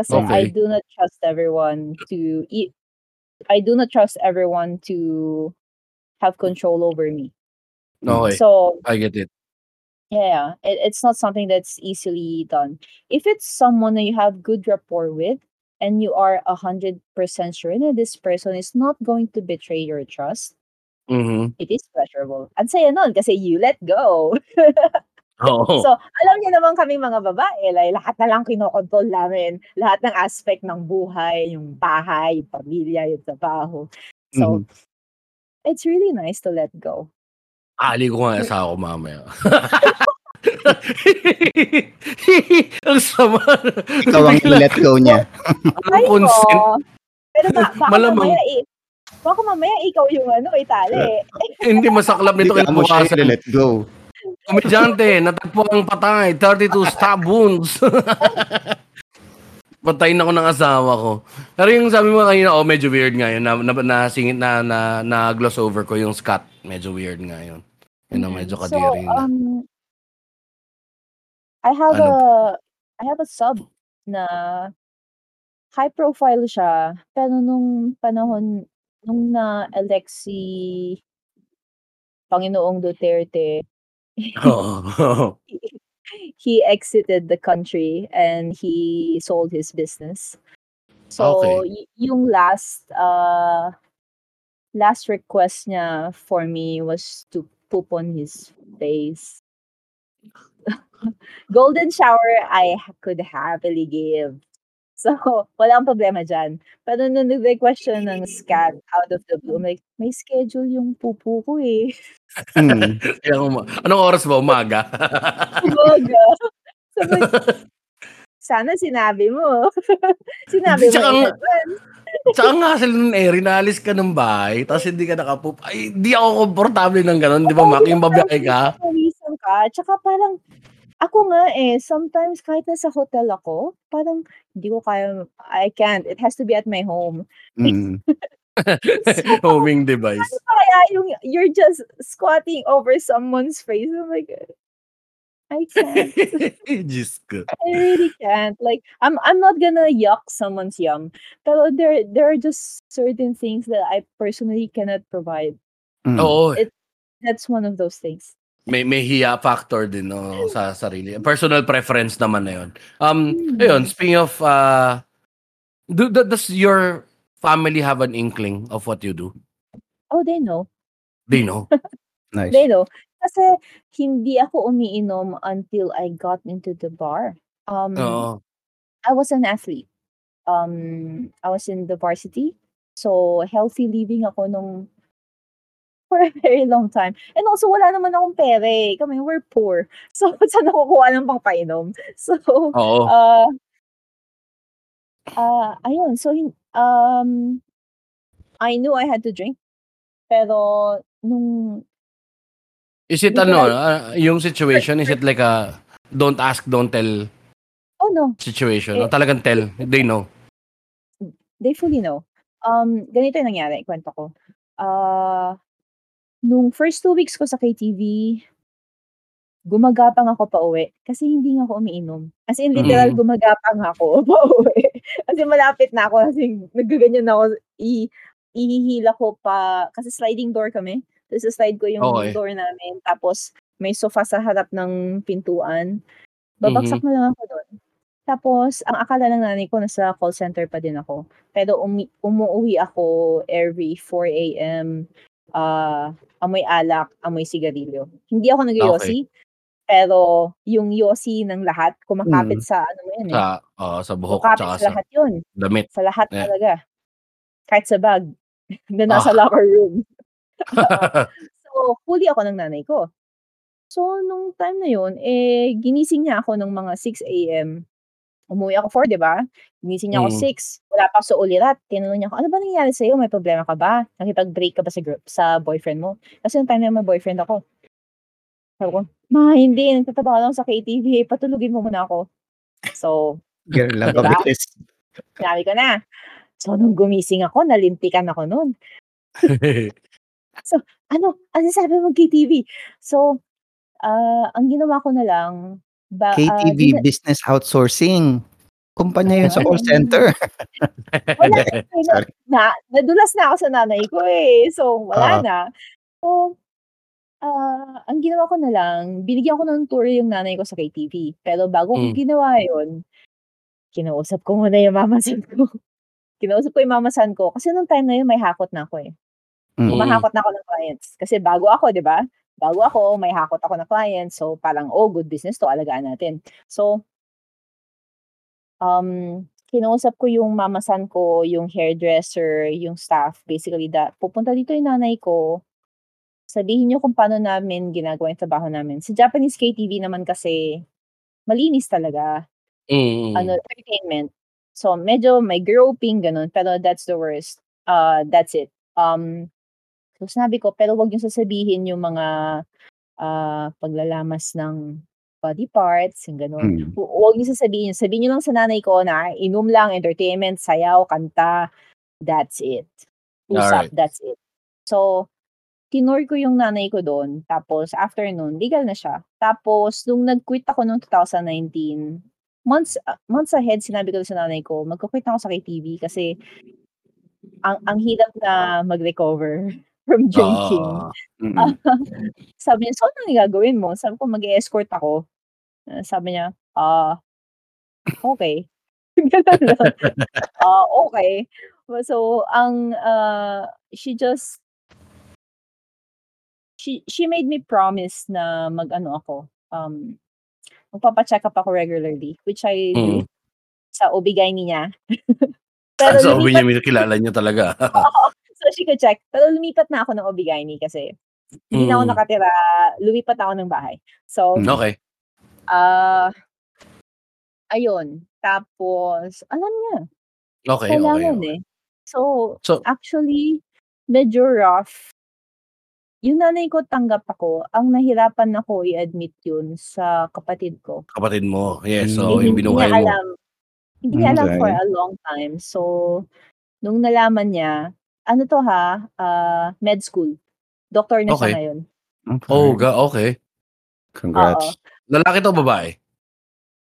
Kasi I do not trust everyone to eat. I do not trust everyone to have control over me. okay, So I get it. yeah, it, it's not something that's easily done. If it's someone that you have good rapport with and you are a hundred percent sure that this person is not going to betray your trust, Mhm. it is pleasurable. Ang saya nun kasi you let go. Oo. So, alam niyo naman kaming mga babae, like, lahat na lang kinokontrol namin. Lahat ng aspect ng buhay, yung bahay, yung pamilya, yung trabaho. So, Mhm. it's really nice to let go. Ali ko nga yung asawa ko mamaya. Ang sama. Ikaw ang let go niya. Ang Ay, consent. ko. Pero ba, baka Malamang. mamaya, i- baka mamaya ikaw yung ano, itali. Hindi masaklap nito Hindi ka mo siya kinabukasan. let go. Komedyante, natagpo ang patay. 32 stab wounds. Patayin ako ng asawa ko. Pero yung sabi mo kanina, oh, medyo weird nga yun. Na, na, na, singit, na, na, na gloss over ko yung Scott. Medyo weird nga yun. Yun ang medyo So, kadiri na. um, I have Ano? a, I have a sub na high profile siya. Pero nung panahon, nung na-elect si Panginoong Duterte, Oo. he exited the country and he sold his business. So, Okay. y- yung last uh last request niya for me was to poop on his face. Golden shower I could happily give. So, walang problema dyan. Pero nung nag-request siya ng scat out of the blue, I'm like, may schedule yung pupu ko eh. Hmm. Kaya uma- Anong oras ba? Umaga? Umaga. Sabi, sana sinabi mo. sinabi mo Tsaka advance. Tsaka nga sila nun eh, rinalis ka ng bahay, tapos hindi ka nakapoop. Ay, di ako komportable ng ganun, di ba, Mac? Yung babiyahe ka. Pawisan ka. Tsaka parang, Ako nga, eh, sometimes kahit nasa hotel ako, parang hindi ko kaya I can't, it has to be at my home. Mm. So, Homing device. pa kaya yung you're just squatting over someone's face, oh my God. I can't. Diyos ko. I really can't. Like, I'm I'm not gonna yuck someone's yum, pero there there are just certain things that I personally cannot provide. Mm. Oo. It that's one of those things. May may hiya factor din no, sa sarili. Personal preference naman na 'yon. Um Hmm. ayun, speaking of uh do, do- does your family have an inkling of what you do? Oh, they know. They know. Nice. They know. Kasi hindi ako umiinom until I got into the bar. Um, Oo. I was an athlete. Um, I was in the varsity. So, healthy living ako nung for a very long time. And also, wala naman akong pera eh. Kami, we're poor. So, saan ako kukuha ng pangpainom? So, Oo. uh, uh, ayun. So, hin- um, I knew I had to drink. Pero, nung Is it ano, ah, yung situation is it like a don't ask, don't tell oh no, situation? Eh, talagang tell, they know. they fully know. Um, ganito yung nangyari, kwento ko. Ah, nung first two weeks ko sa KTV, gumagapang ako pa uwi kasi hindi nga ako umiinom. As in, literal, Mm. gumagapang ako pa uwi. Kasi malapit na ako, kasi nagaganyan na ako, i ihihila ko pa, kasi sliding door kami. Tapos slide ko yung Okay. door namin. Tapos, may sofa sa harap ng pintuan. Babagsak Mhm. na lang ako doon. Tapos, ang akala ng nanay ko, nasa call center pa din ako. Pero umi- umuwi ako every 4 a.m. ah amoy alak, amoy sigarilyo. Hindi ako nag-yosi, pero yung yosi ng lahat, kumakapit Mm. sa ano mo yun eh. Sa oo, sa buhok Kumakapit tsaka sa sa lahat yun. damit. Sa lahat Yeah. talaga. Kahit sa bag. Na nasa Ah. locker room. So, huli ako ng nanay ko. So, nung time na yun, eh, ginising niya ako ng mga 6 a.m. Umuwi ako 4, di ba? Ginising niya ako Mm. 6. Wala pa ako sa ulirat. Tinanong niya ako, ano ba nangyari sa'yo? May problema ka ba? Nakipag-break ka ba sa group, sa boyfriend mo? Kasi nung time na yun, may boyfriend ako. Sabi ko, ma, hindi. Nagtatrabaho lang sa KTV. Patulugin mo muna ako. So, Ganun lang Diba? kabilis. sinabi ko na. So, nung gumising ako, nalintikan ako nun. Ano? Ano sabi mo KTV? So, ah, ang ginawa ko na lang, ba, ah, KTV na- Business Outsourcing. Kumpanya yun sa call center. wala eh, na, Sorry. na, nadulas na ako sa nanay ko eh. So, wala Oo. na. So, ah, ang ginawa ko na lang, binigyan ko ng tour yung nanay ko sa KTV. Pero bago ko Mm. ginawa yun, kinausap ko muna yung mamasan ko. kinausap ko yung mamasan ko. Kasi nung time na yun, may hakot na ako eh. Mm. Humahakot na ako ng clients. Kasi bago ako, di ba? Bago ako, may hakot ako ng clients. So, parang, oh, good business to, alagaan natin. So, um, kinausap ko yung mamasan ko, yung hairdresser, yung staff. Basically, da, pupunta dito yung nanay ko. Sabihin niyo kung paano namin ginagawa yung trabaho namin. Sa Japanese KTV naman kasi, malinis talaga. Mm. Ano, entertainment. So, medyo may groping, ganun. Pero that's the worst. Uh, that's it. Um, so, sinabi ko, pero wag niyo sasabihin yung mga ah, paglalamas ng body parts, yung ganun. Mm. Hu- Huwag niyo sasabihin. Sabihin niyo lang sa nanay ko na inom lang, entertainment, sayaw, kanta. That's it. Usap, Alright. that's it. So, tinur ko yung nanay ko doon. Tapos, after nun, legal na siya. Tapos, nung nag-quit ako noong 2019, months uh, months ahead, sinabi ko sa nanay ko, magkukwit ako sa KTV kasi ang ang hirap na mag-recover from drinking. Ah. Mm. Sabi niya, so ano yung gagawin mo? Sabi ko, mag-escort ako. Ah, Sabi niya, ah, okay. Ganun lang. Ah, okay. So, ang, ah, she just, she, she made me promise na mag-ano ako, um, magpapacheck up ako regularly, which I Mm. sa OB-GYN niya. Pero Pero sa lumipat, niya, kilala niya talaga. so she could check. Pero lumipat na ako ng OB-GYN kasi hindi na ako Mm. nakatira, lumipat ako ng bahay. So, Mm. Okay. ah, ayun. Tapos, alam niya, Okay, okay. kailangan okay. eh. So, So, actually, medyo rough Yung nanay ko tanggap ako, ang nahirapan ako i-admit yun sa kapatid ko. Kapatid mo. Yes, Hmm. so Eh, yung hindi binuhay niya mo. alam hindi niya alam for Okey. a long time. So, nung nalaman niya ano 'to ha, ah, med school. Doktor na siya ngayon. Oh, Okey. ga. Congrats. Oo. Lalaki 'to o babae?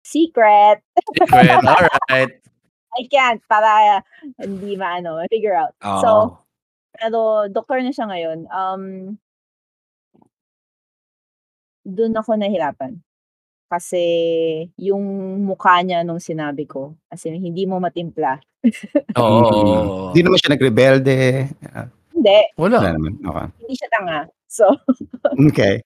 Secret. Secret, alright. I can't para hindi maano, ma-figure out. So, Oo. Pero doktor na siya ngayon. Um dun ako nahirapan. Kasi yung mukha niya nung sinabi ko, as in hindi mo matimpla. Oo, Mm. oo. Di naman siya nagrebelde? Ah, Hindi, wala Wala. naman, okey. hindi siya tanga. So, Okey.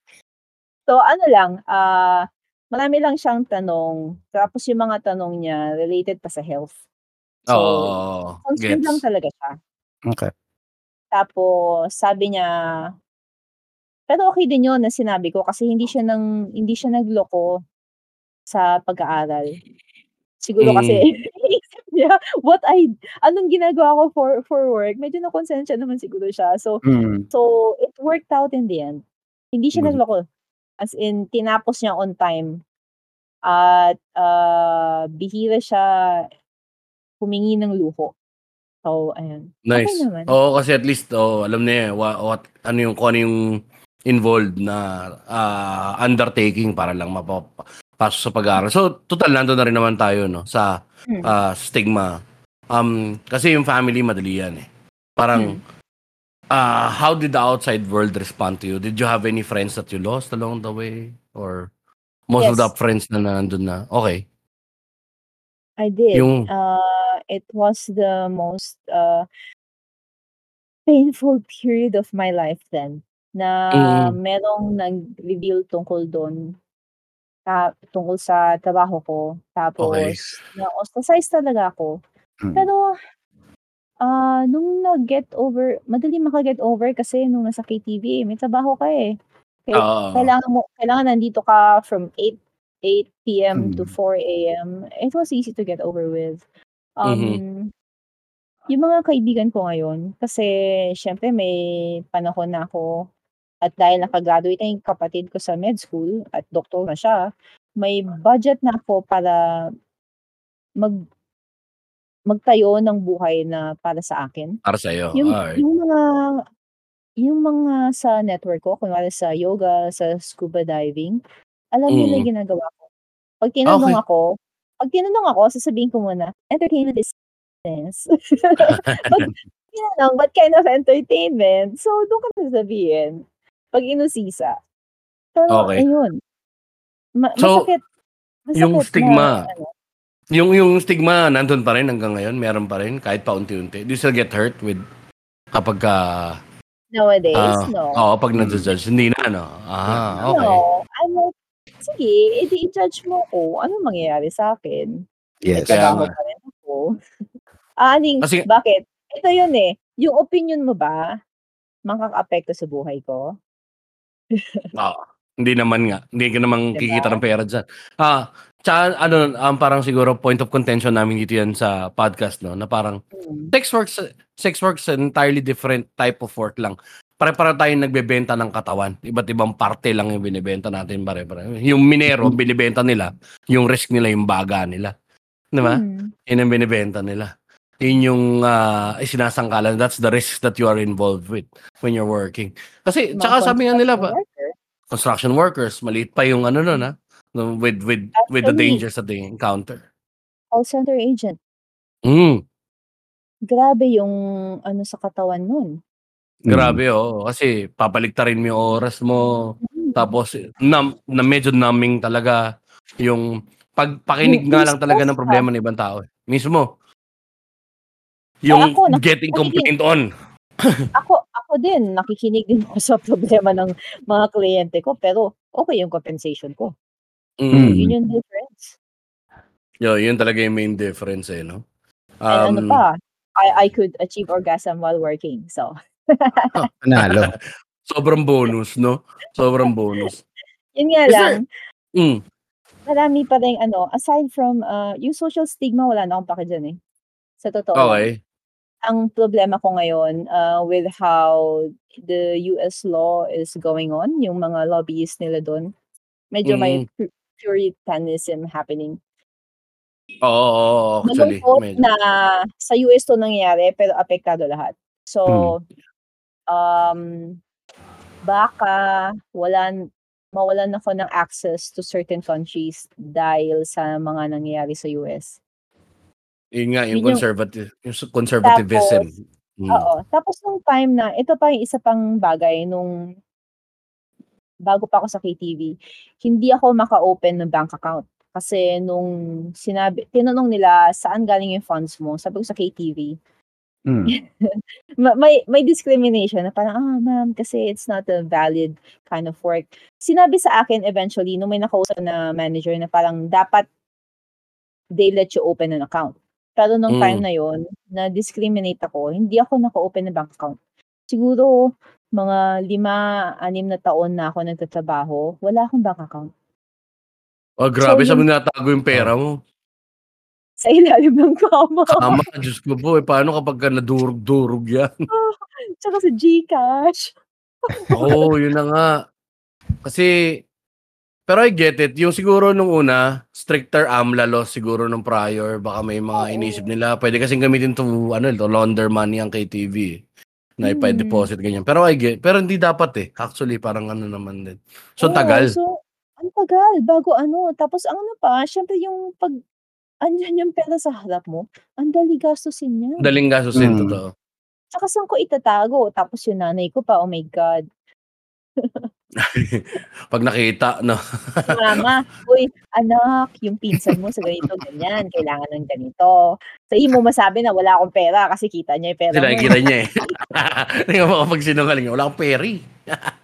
so ano lang, ah, marami lang siyang tanong, tapos yung mga tanong niya related pa sa health. So, Oo, concerned lang gets. talaga siya. Okey. Tapos sabi niya pero okey din yun na sinabi ko kasi hindi siya ng hindi siya nagloko sa pag-aaral. Siguro kasi Mm. iniisip niya what I anong ginagawa ko for for work, medyo nakonsensya naman siguro siya. So Mm. so it worked out in the end. Hindi siya Good. nagloko. As in tinapos niya on time. At, ah, bihira siya humingi ng luho. So ayun, Nice. naman. Oo, kasi at least, oo, alam niya wa what ano yung kung ano yung involved na, ah, undertaking para lang mapapasok sa pag-aaral. So, total nandun na rin naman tayo 'no, sa, Hmm. ah, stigma. Um, kasi yung family madali yan, eh. Parang, Hmm. ah, how did the outside world respond to you? Did you have any friends that you lost along the way? Or most of the Yes. friends na nandun na okey? I did. Yung Uh, it was the most, uh painful period of my life then, na Mm. merong nag-reveal tungkol dun. Ah, tungkol sa trabaho ko. Tapos na-ostracize talaga ako. Mm. Pero, ah, nung nag-get over madali maka-get over kasi nung nasa KTV, eh, may trabaho ka, eh. Kaya Oo. kailangan mo kailangan nandito ka from 8 8 PM to Mm. 4 AM. It was easy to get over with. Mhm. Um, yung mga kaibigan ko ngayon, kasi siyempre may panahon na ako at dahil naka-graduate na yung kapatid ko sa med school at doktor na siya, may budget na ako para mag magtayo ng buhay na para sa akin. Para sa'yo, Yung alright. yung mga yung mga sa network ko, kunwari sa yoga, sa scuba diving, alam nila Mm. yung ginagawa ko. 'Pag tinanong Okey. ako 'pag tinanong ako sasabihin ko muna, entertainment is business. 'Pag tinanong, what kind of entertainment? So, ko na sasabihin, 'pag inusisa. Pero Okey. ayun, ma So, masakit yung masakit stigma na ano yung yung stigma nandun pa rin hanggang ngayon, meron pa rin kahit paunti-unti? Do you still get hurt with kapagka, nowadays, ah, no. oo, 'pag Mm. naju-judge, hindi na ano? Ah, okey. No, I'm sige, eh, di i-judge mo ko, anong mangyayari sa'kin? May Yes. Kaya nga. pa rin ako. Ah, aning Kasi bakit? Ito yun, eh, yung opinyon mo ba makakaapekto sa buhay ko? Oo, hindi naman nga. Hindi ka naman 'Di kikita ng pera diyan. Ah, tsaka ano, um, parang siguro point of contention namin dito 'yan sa podcast 'no, na parang Mm. sex works sex works an entirely different type of work lang. Pare-pareho tayong nagbebenta ng katawan. Iba't ibang parte lang yung binebenta natin pare-pareho. Yung minero binebenta nila, yung risk nila, yung baga nila. 'Di ba? Mm. Yun ang binebenta nila. Yun yung, ah, isinasangkalan. That's the risk that you are involved with when you're working. Kasi Mga tsaka sabi nga nila construction pa construction workers, maliit pa yung ano nun, ah, no, with with with the dangers that they encounter. call center agent. Hmm. Grabe yung ano sa katawan nun. Mm. Grabe, oo. Kasi papaligtarin mo yung oras mo, Mm. tapos nam na medyo numbing talaga yung Yung pagpakinig nga lang talaga ng ka. problema ng ibang tao, eh. Mismo. Eh, Yung ako getting nakiki complaint on. ako ako din nakikinig din ako sa problema ng mga kliyente ko, pero okey yung compensation ko. Mm. Yun Mm. yung difference. Yo, yun talaga yung main difference, eh, 'no? And ano Um pa, I I could achieve orgasm while working, so Panalo. Sobrang bonus, 'no? Sobrang bonus. Yun nga Is lang there hmm. marami pa ring ano, aside from, ah, yung social stigma wala na akong paki diyan, eh. Sa totoo lang. Okey. ang problema ko ngayon, uh, with how the US law is going on, yung mga lobbyists nila dun, medyo may Mm. pu puritanism happening. Oo, oo, actually, Malungkot medyo. na sa US 'to nangyayari pero apektado lahat. So, um, baka walan mawalan ako ng access to certain countries dahil sa mga nangyayari sa US. Yun nga, yung Yun yung conservative yung conservatism. Tapos Mm. oo, tapos nung time na ito pa yung isa pang bagay nung bago pa ako sa KTV, hindi ako maka-open ng bank account. Kasi nung sinabi tinanong nila, "Saan galing yung funds mo?" Sabi ko, "Sa KTV." Ma may may discrimination na parang, "Ah, ma'am, kasi it's not a valid kind of work." Sinabi sa akin eventually nung may nakausap na manager na parang dapat they let you open an account. Pero nung time Hmm. na yun, na-discriminate ako, hindi ako naka-open ng bank account. Siguro mga 5, 6 na taon na ako nagtatrabaho, wala akong bank account. Oh, So grabe saan mo yung tinatago yung pera mo? Sa ilalim ng kama. Tama, Diyos ko po, eh, paano kapagka nadurog-durog yan? Tsaka sa GCash. Oo, yun na nga. Kasi pero I get it, yung siguro nung una, stricter AMLA laws siguro nung prior, baka may mga inisip Oo. nila, pwede kasing gamitin to ano, to launder money ang KTV, na Mm. ipa-deposit ganyan. Pero I get pero hindi dapat eh. Actually, parang ano naman din. So, Oo, tagal. so ang tagal bago ano, tapos ang ano pa, siyempre yung 'pag andiyan yung pera sa harap mo, ang dali gastusin niyan. Daling gastusin, Hmm. totoo. Tsaka saan ko itatago? Tapos yung nanay ko pa, oh my God. 'Pag nakita 'no. Mama, "Uy, anak, yung pinsan mo sa ganito, ganyan, kailangan ng ganito." Sabihin mo masabi na wala akong pera kasi kita niya yung pera Kasi mo. nakikita niya eh. Tingnan mo kapag sinungaling, wala akong peri. Hindi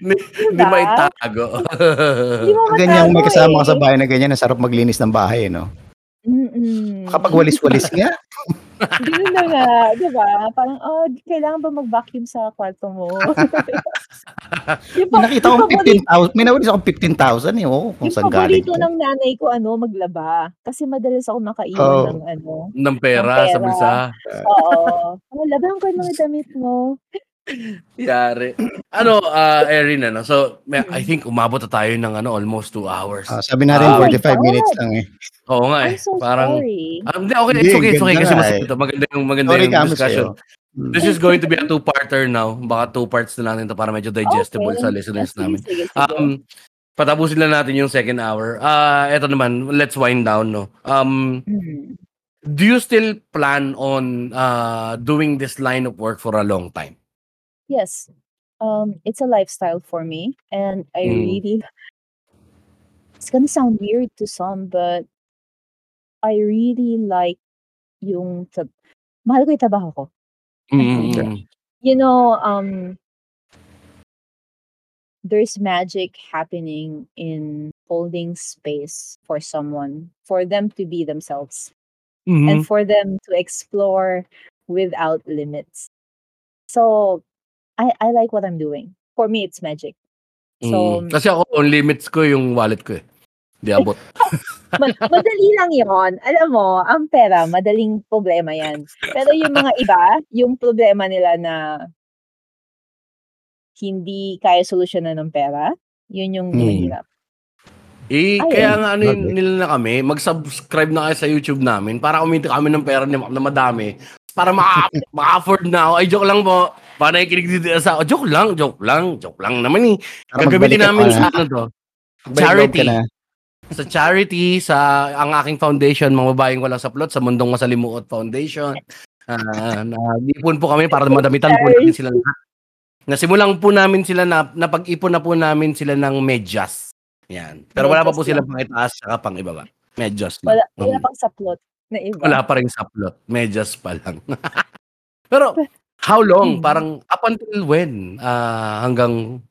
hindi 'Di ba? maitago. Hindi mo Pag ganyan may kasama ka sa bahay na ganyan, ang sarap maglinis ng bahay, no? Mm. Kapag walis-walis nga. Gano'n na nga, 'di ba? Parang, "Oh, kailangan ba mag-vacuum sa kwarto mo?" Yung pa nakita yung akong paborito 15,000 may nawalis akong 15,000 eh, oo, kung yung saan galing paborito yun. ng nanay ko ano, maglaba. Kasi madalas ako makaiwan Oo. ng ano, Ng ng pera sa pera. bulsa. Oo. "Oh, labahan ko yung mga damit mo." Yari. Ano, ah, Erin ano, so may I Mm. think umabot na tayo ng ano, almost 2 hours. Ah, sabi natin Oh Um, my 45 minutes God! lang eh. oo nga eh. I'm so Parang sorry. ah, hindi okay, it's okay, it's okay kasi mas eh. ito maganda yung maganda Sorry yung discussion. sa'yo. Hmm. This is going to be a two-parter now. Baka two parts na natin 'to para medyo digestible Okay. sa Ah, listeners sige, namin. sige, sige. Um, patapusin lang natin yung second hour. Ah, eto naman, let's wind down 'no. Um, Mm. do you still plan on uh doing this line of work for a long time? Yes. Um, it's a lifestyle for me and I Mm. really it's gonna sound weird to some, but I really like yung trab mahal ko yung trabaho ko. Mm, mm, mm. you know, um there's magic happening in holding space for someone, for them to be themselves, and Mhm. for them to explore without limits. So, I I like what I'm doing. For me, it's magic. So Mm. Kasi ako on limits ko yung wallet ko eh. Di abot. Ma madali lang 'yon. Alam mo, ang pera madaling problema 'yan. Pero yung mga iba, yung problema nila na hindi kaya solusyonan ng pera, yun yung mahirap. Eh, Ayun. kaya nga ano yun, nila na kami, mag-subscribe na kayo sa YouTube namin para kumita kami ng pera na, na madami. Para maka- maka-afford na ako. Ay, joke lang po. Para nakikinig dito sa Joke lang, joke lang, joke lang naman eh. Gagamitin namin sa ano to. Charity. Sa charity, sa ang aking foundation, mga babaeng walang saplot, sa Mundong Masalimuot Foundation. Ah, na ipon po kami para madamitan po namin sila lahat. Nasimulan po namin sila na napag-ipon na po namin sila ng medyas. Yan. Pero wala pa po sila pang itaas at pang ibaba. Medyas lang. Wala wala Mm. pang saplot na iba. Wala pa ring saplot. Medyas pa lang. Pero how long? Mm. Parang up until when? Ah, hanggang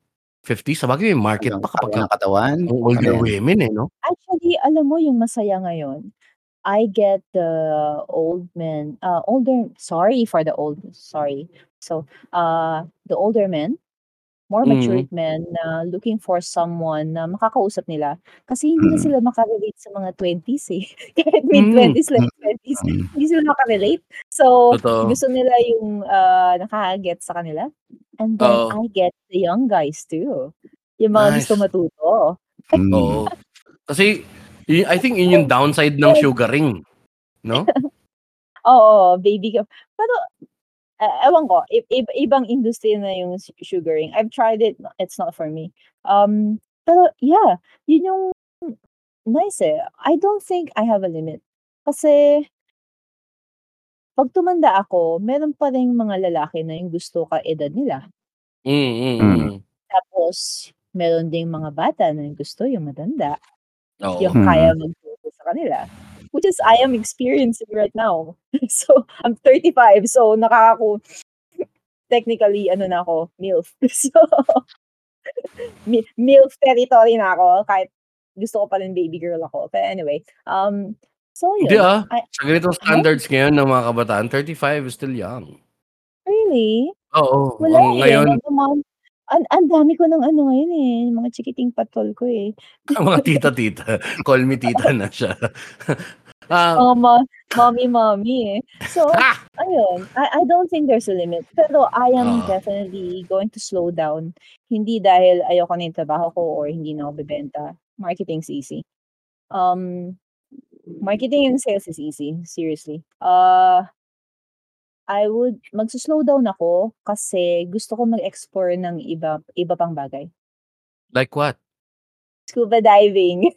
50? Sa bagay, may market Hanggang pa kapag katawan ng katawan. ang older yan? women eh, no? Actually, alam mo yung masaya ngayon, I get the old men, uh, older sorry for the old sorry. So, uh, the older men more matured men na looking for someone na makakausap nila. Kasi hindi na Mm. sila maka-relate sa mga 20s, eh. Kahit Mm. mid-20s, late Mm. 20s, Mm. hindi sila maka-relate. So, Totoo. gusto nila yung, ah, nakaka-get sa kanila. And then Oo. I get the young guys too. Yung mga gusto Nice. matuto. Mm. Oo. Kasi, I think yun yung downside ng sugaring. No? Oo, baby ka pero, ah, ewan ko, i ib ibang industry na yung su sugaring. I've tried it, it's not for me. Um, pero yeah, yun yung nice, eh. I don't think I have a limit. Kasi 'pag tumanda ako, meron pa ring mga lalaki na yung gusto ka-edad nila. Mm, mm, Mm. mm. Tapos meron ding mga bata na yung gusto yung matanda, Oo. yung kaya magturo sa kanila. Which is I am experiencing right now. So, I'm 35, so nakakaku technically ano na ako, MILF. So, mi MILF territory na ako kahit gusto ko pa rin baby girl ako. But anyway, um, so Hindi yun. ah. I Sa ganitong standards ngayon ng mga kabataan, 35 is still young. Really? Oo. Wala, Ang eh. ngayon, Nagmamam ang ang dami ko ng ano ngayon, eh, mga chikiting patol ko, eh. mga tita-tita. Call me tita na siya. Ah, Mga ma mommy, mommy. So, ah! ayun, I I don't think there's a limit. Pero I am Ah. definitely going to slow down. Hindi dahil ayoko na yung trabaho ko or hindi na ako bebenta. Marketing's easy. Um, marketing and sales is easy, seriously. Uh, I would magso-slow down ako kasi gusto ko mag-explore ng iba iba pang bagay. Like what? Scuba diving.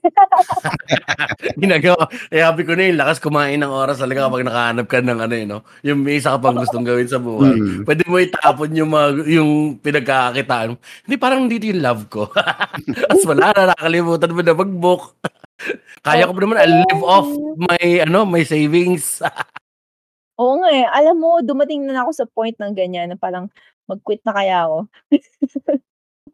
Ginagawa. Eh, happy ko na yung lakas kumain ng oras talaga kapag nakahanap ka ng ano eh, no? Yung may isa ka pang gustong gawin sa buhay. Mm. Pwede mo itapon yung, mga, yung pinagkakakitaan. Hindi, parang dito yung love ko. As wala na, nakakalimutan mo na mag-book. Kaya ko pa naman, I'll live off my, ano, my savings. Oo nga eh. Alam mo, dumating na ako sa point ng ganyan na parang mag-quit na kaya ako.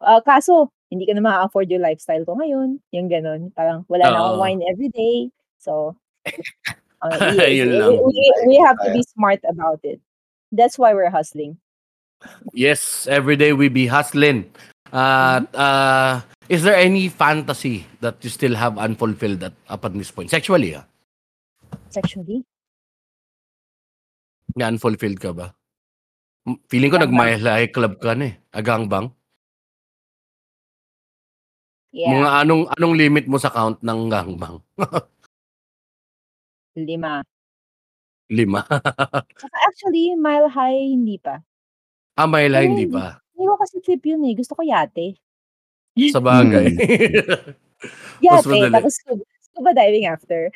Ah, kaso, hindi ka na maa-afford yung lifestyle ko ngayon. Yung gano'n. Parang wala na akong Oo. wine everyday. So, uh, Yun we, lang. we, we have to be smart about it. That's why we're hustling. Yes, every day we be hustling. Uh, uh, is there any fantasy that you still have unfulfilled at up at this point? Sexually, ah. Sexually. Nga unfulfilled ka ba? M- Feeling ko nag-my club ka na eh. Agangbang. Yeah. Mga anong anong limit mo sa count ng gangbang? Lima. Lima. Actually, mile high, hindi pa. ah, may Pero hindi hindi, pa. hindi ko kasi trip yun eh. Gusto ko yate. Sa bagay. Yate, tapos scuba, diving after.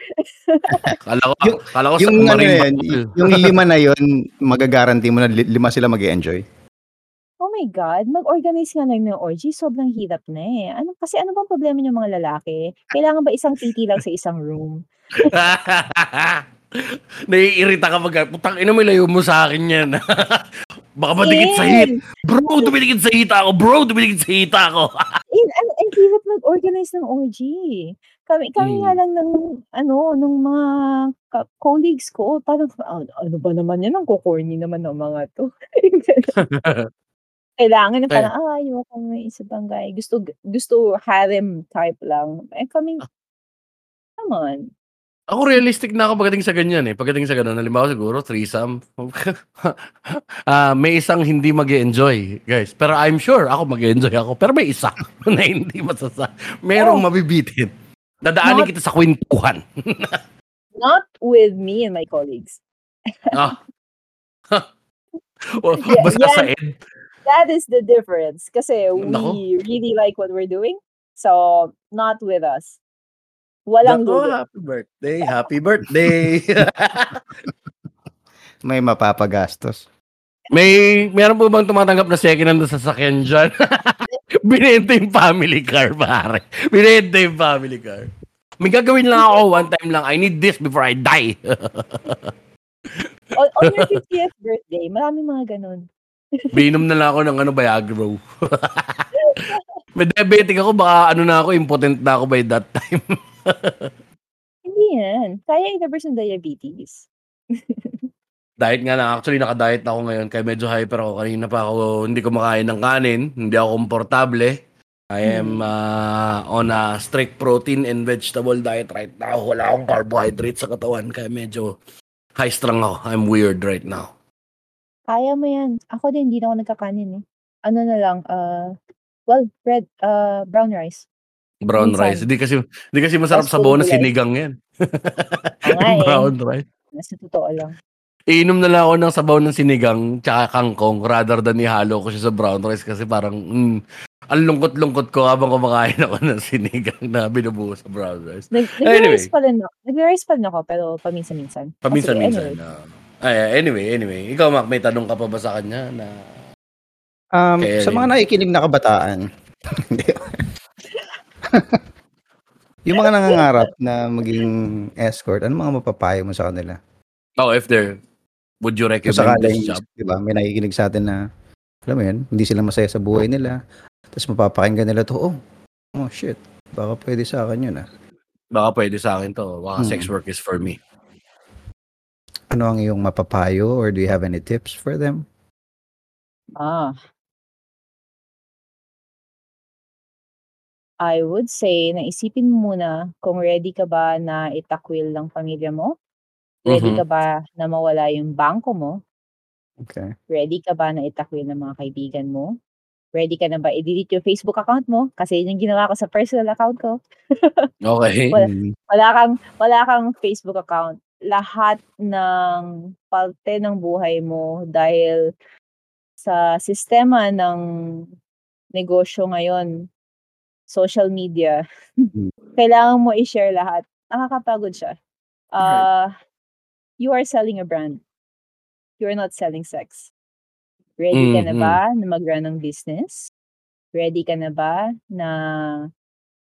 kala ko, Yung- kala ko Yung ano submarine yan, battle. yung lima na yun, magagaranti mo na li- lima sila mag enjoy Oh my God, mag-organize nga lang ng orgy, sobrang hirap na eh. Ano, kasi ano bang problema ng mga lalaki? Kailangan ba isang titi lang sa isang room? Naiirita ka pag, putang ina mo, layo mo sa akin yan. Baka madikit sa hit. Bro, dumidikit sa hita ako. Bro, dumidikit sa hita ako. and, and, and hirap mag-organize ng orgy. Kami, kami nga Hmm. lang ng, ano, ng mga ka- colleagues ko, parang, "Ah, ano ba naman yan? Ang kukorny naman ng mga to. Kailangan na parang, ah, ayoko may isa pang guy. Gusto, gusto harem type lang. Eh kami, come on. Ako realistic na ako pagdating sa ganyan eh. Pagdating sa ganun, halimbawa siguro threesome. Ah, may isang hindi mag enjoy guys. Pero I'm sure ako mag enjoy ako. Pero may isa na hindi masasa. Merong Oh. mabibitin. Dadaanin Not- kita sa kwentuhan. Not with me and my colleagues. ah. O, Yeah, basta yan. sa ed. That is the difference. Kasi we Nako. really like what we're doing. So, not with us. Walang Nako, happy birthday. Happy birthday. may mapapagastos. May, meron po bang tumatanggap na second hand sa sasakyan dyan? Binenta yung family car, pare. Binenta yung family car. May gagawin lang ako one time lang. I need this before I die. On, on your 50th birthday, maraming mga ganun. Binom na lang ako ng ano, Viagra. May diabetic ako, baka ano na ako, impotent na ako by that time. Hindi yan. Kaya i-reverse ng diabetes. Diet nga lang. Actually, naka-diet na ako ngayon. Kaya medyo hyper ako. Kanina pa ako, hindi ko makain ng kanin. Hindi ako komportable. I am uh, on a strict protein and vegetable diet right now. Wala akong carbohydrates sa katawan. Kaya medyo high strung ako. I'm weird right now. Kaya mo yan. Ako din, hindi na ako nagkakanin eh. Ano na lang, uh, well, bread, uh, brown rice. Brown Minsan. rice. Hindi kasi, hindi kasi masarap Fast sa na gulay. sinigang yan. Eh. Brown rice. Nasa totoo lang. Iinom na lang ako ng sabaw ng sinigang tsaka kangkong rather than ihalo ko siya sa brown rice kasi parang mm, ang lungkot-lungkot ko habang kumakain ako ng sinigang na binubuo sa brown rice. Nag, Anyway. nag-rice pa rin ako. Nag-rice pa rin ako, pero paminsan-minsan. Ah, sige, Paminsan-minsan. anyway. ah. Ay, anyway, anyway. Ikaw, Mac, may tanong ka pa ba sa kanya na... Um, Kaya sa rin. mga nakikinig na kabataan, yung mga nangangarap na maging escort, ano mga mapapayo mo sa kanila? Oh, if there, would you Kung recommend sakaling, this job? di ba, may nakikinig sa atin na, alam mo yun, hindi sila masaya sa buhay nila. Tapos mapapakinggan nila to, oh, oh shit, baka pwede sa akin yun ah. Baka pwede sa akin to. Baka Hmm. sex work is for me. Ano ang iyong mapapayo or do you have any tips for them? Ah. I would say na isipin mo muna kung ready ka ba na itakwil ng pamilya mo. Ready Mhm. ka ba na mawala yung bangko mo? Okay. Ready ka ba na itakwil ng mga kaibigan mo? Ready ka na ba i-delete yung Facebook account mo? Kasi yun yung ginawa ko sa personal account ko. Okay. Wala. Mm, Wala kang, wala kang Facebook account. Lahat ng parte ng buhay mo dahil sa sistema ng negosyo ngayon, social media, Mm. kailangan mo i-share lahat. Nakakapagod siya. Uh, You are selling a brand. You are not selling sex. Ready ka na ba na mag-run ng business? Ready ka na ba na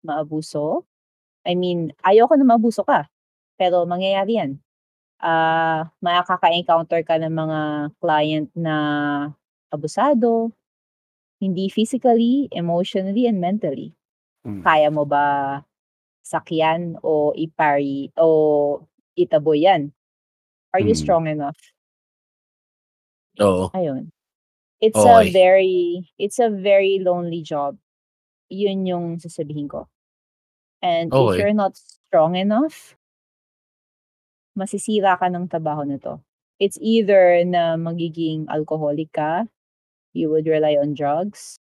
maabuso? I mean, ayoko na maabuso ka. Pero mangyayari yan. Ah, makaka-encounter ka ng mga client na abusado, hindi physically, emotionally, and mentally. Mm. Kaya mo ba sakyan o ipari o itaboy yan? Are you Mm. strong enough? Oo. Ayun. It's a Okay. very, it's a very lonely job. Yun yung sasabihin ko. And if Okay. you're not strong enough, masisira ka ng trabaho na to. It's either na magiging alcoholic ka, you would rely on drugs,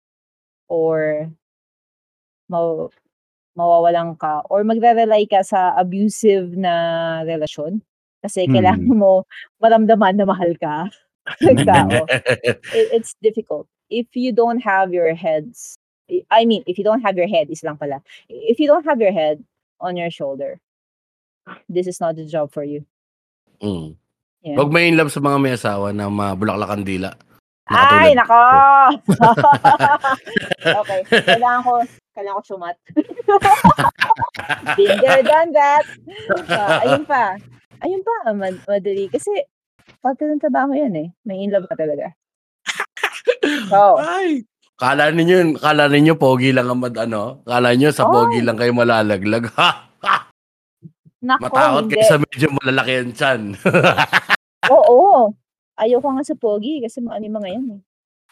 or maw mawawalan ka, or magre-rely ka sa abusive na relasyon. Kasi Hmm. kailangan mo maramdaman na mahal ka ng tao. It, it's difficult. If you don't have your heads, I mean, if you don't have your head, is lang pala. If you don't have your head on your shoulder, this is not the job for you. Mm. Yeah. Huwag may in love sa mga may asawa na mabulaklakan dila. Ay, Nakatulad nako! okay, kailangan ko, kailangan ko sumat. Been there, done that. Ah, ayun pa. Ayun pa, mad- madali. Kasi, parte ng trabaho yan eh. May in love ka talaga. So, Ay! Kala ninyo, kala ninyo pogi lang ang mad, ano? Kala niyo sa Oh. pogi lang kayo malalaglag. Ha! nako, Matakot hindi. kayo sa medyo malalaki ang tiyan. Oo. Ayoko nga sa pogi kasi mga ano yung mga yan eh.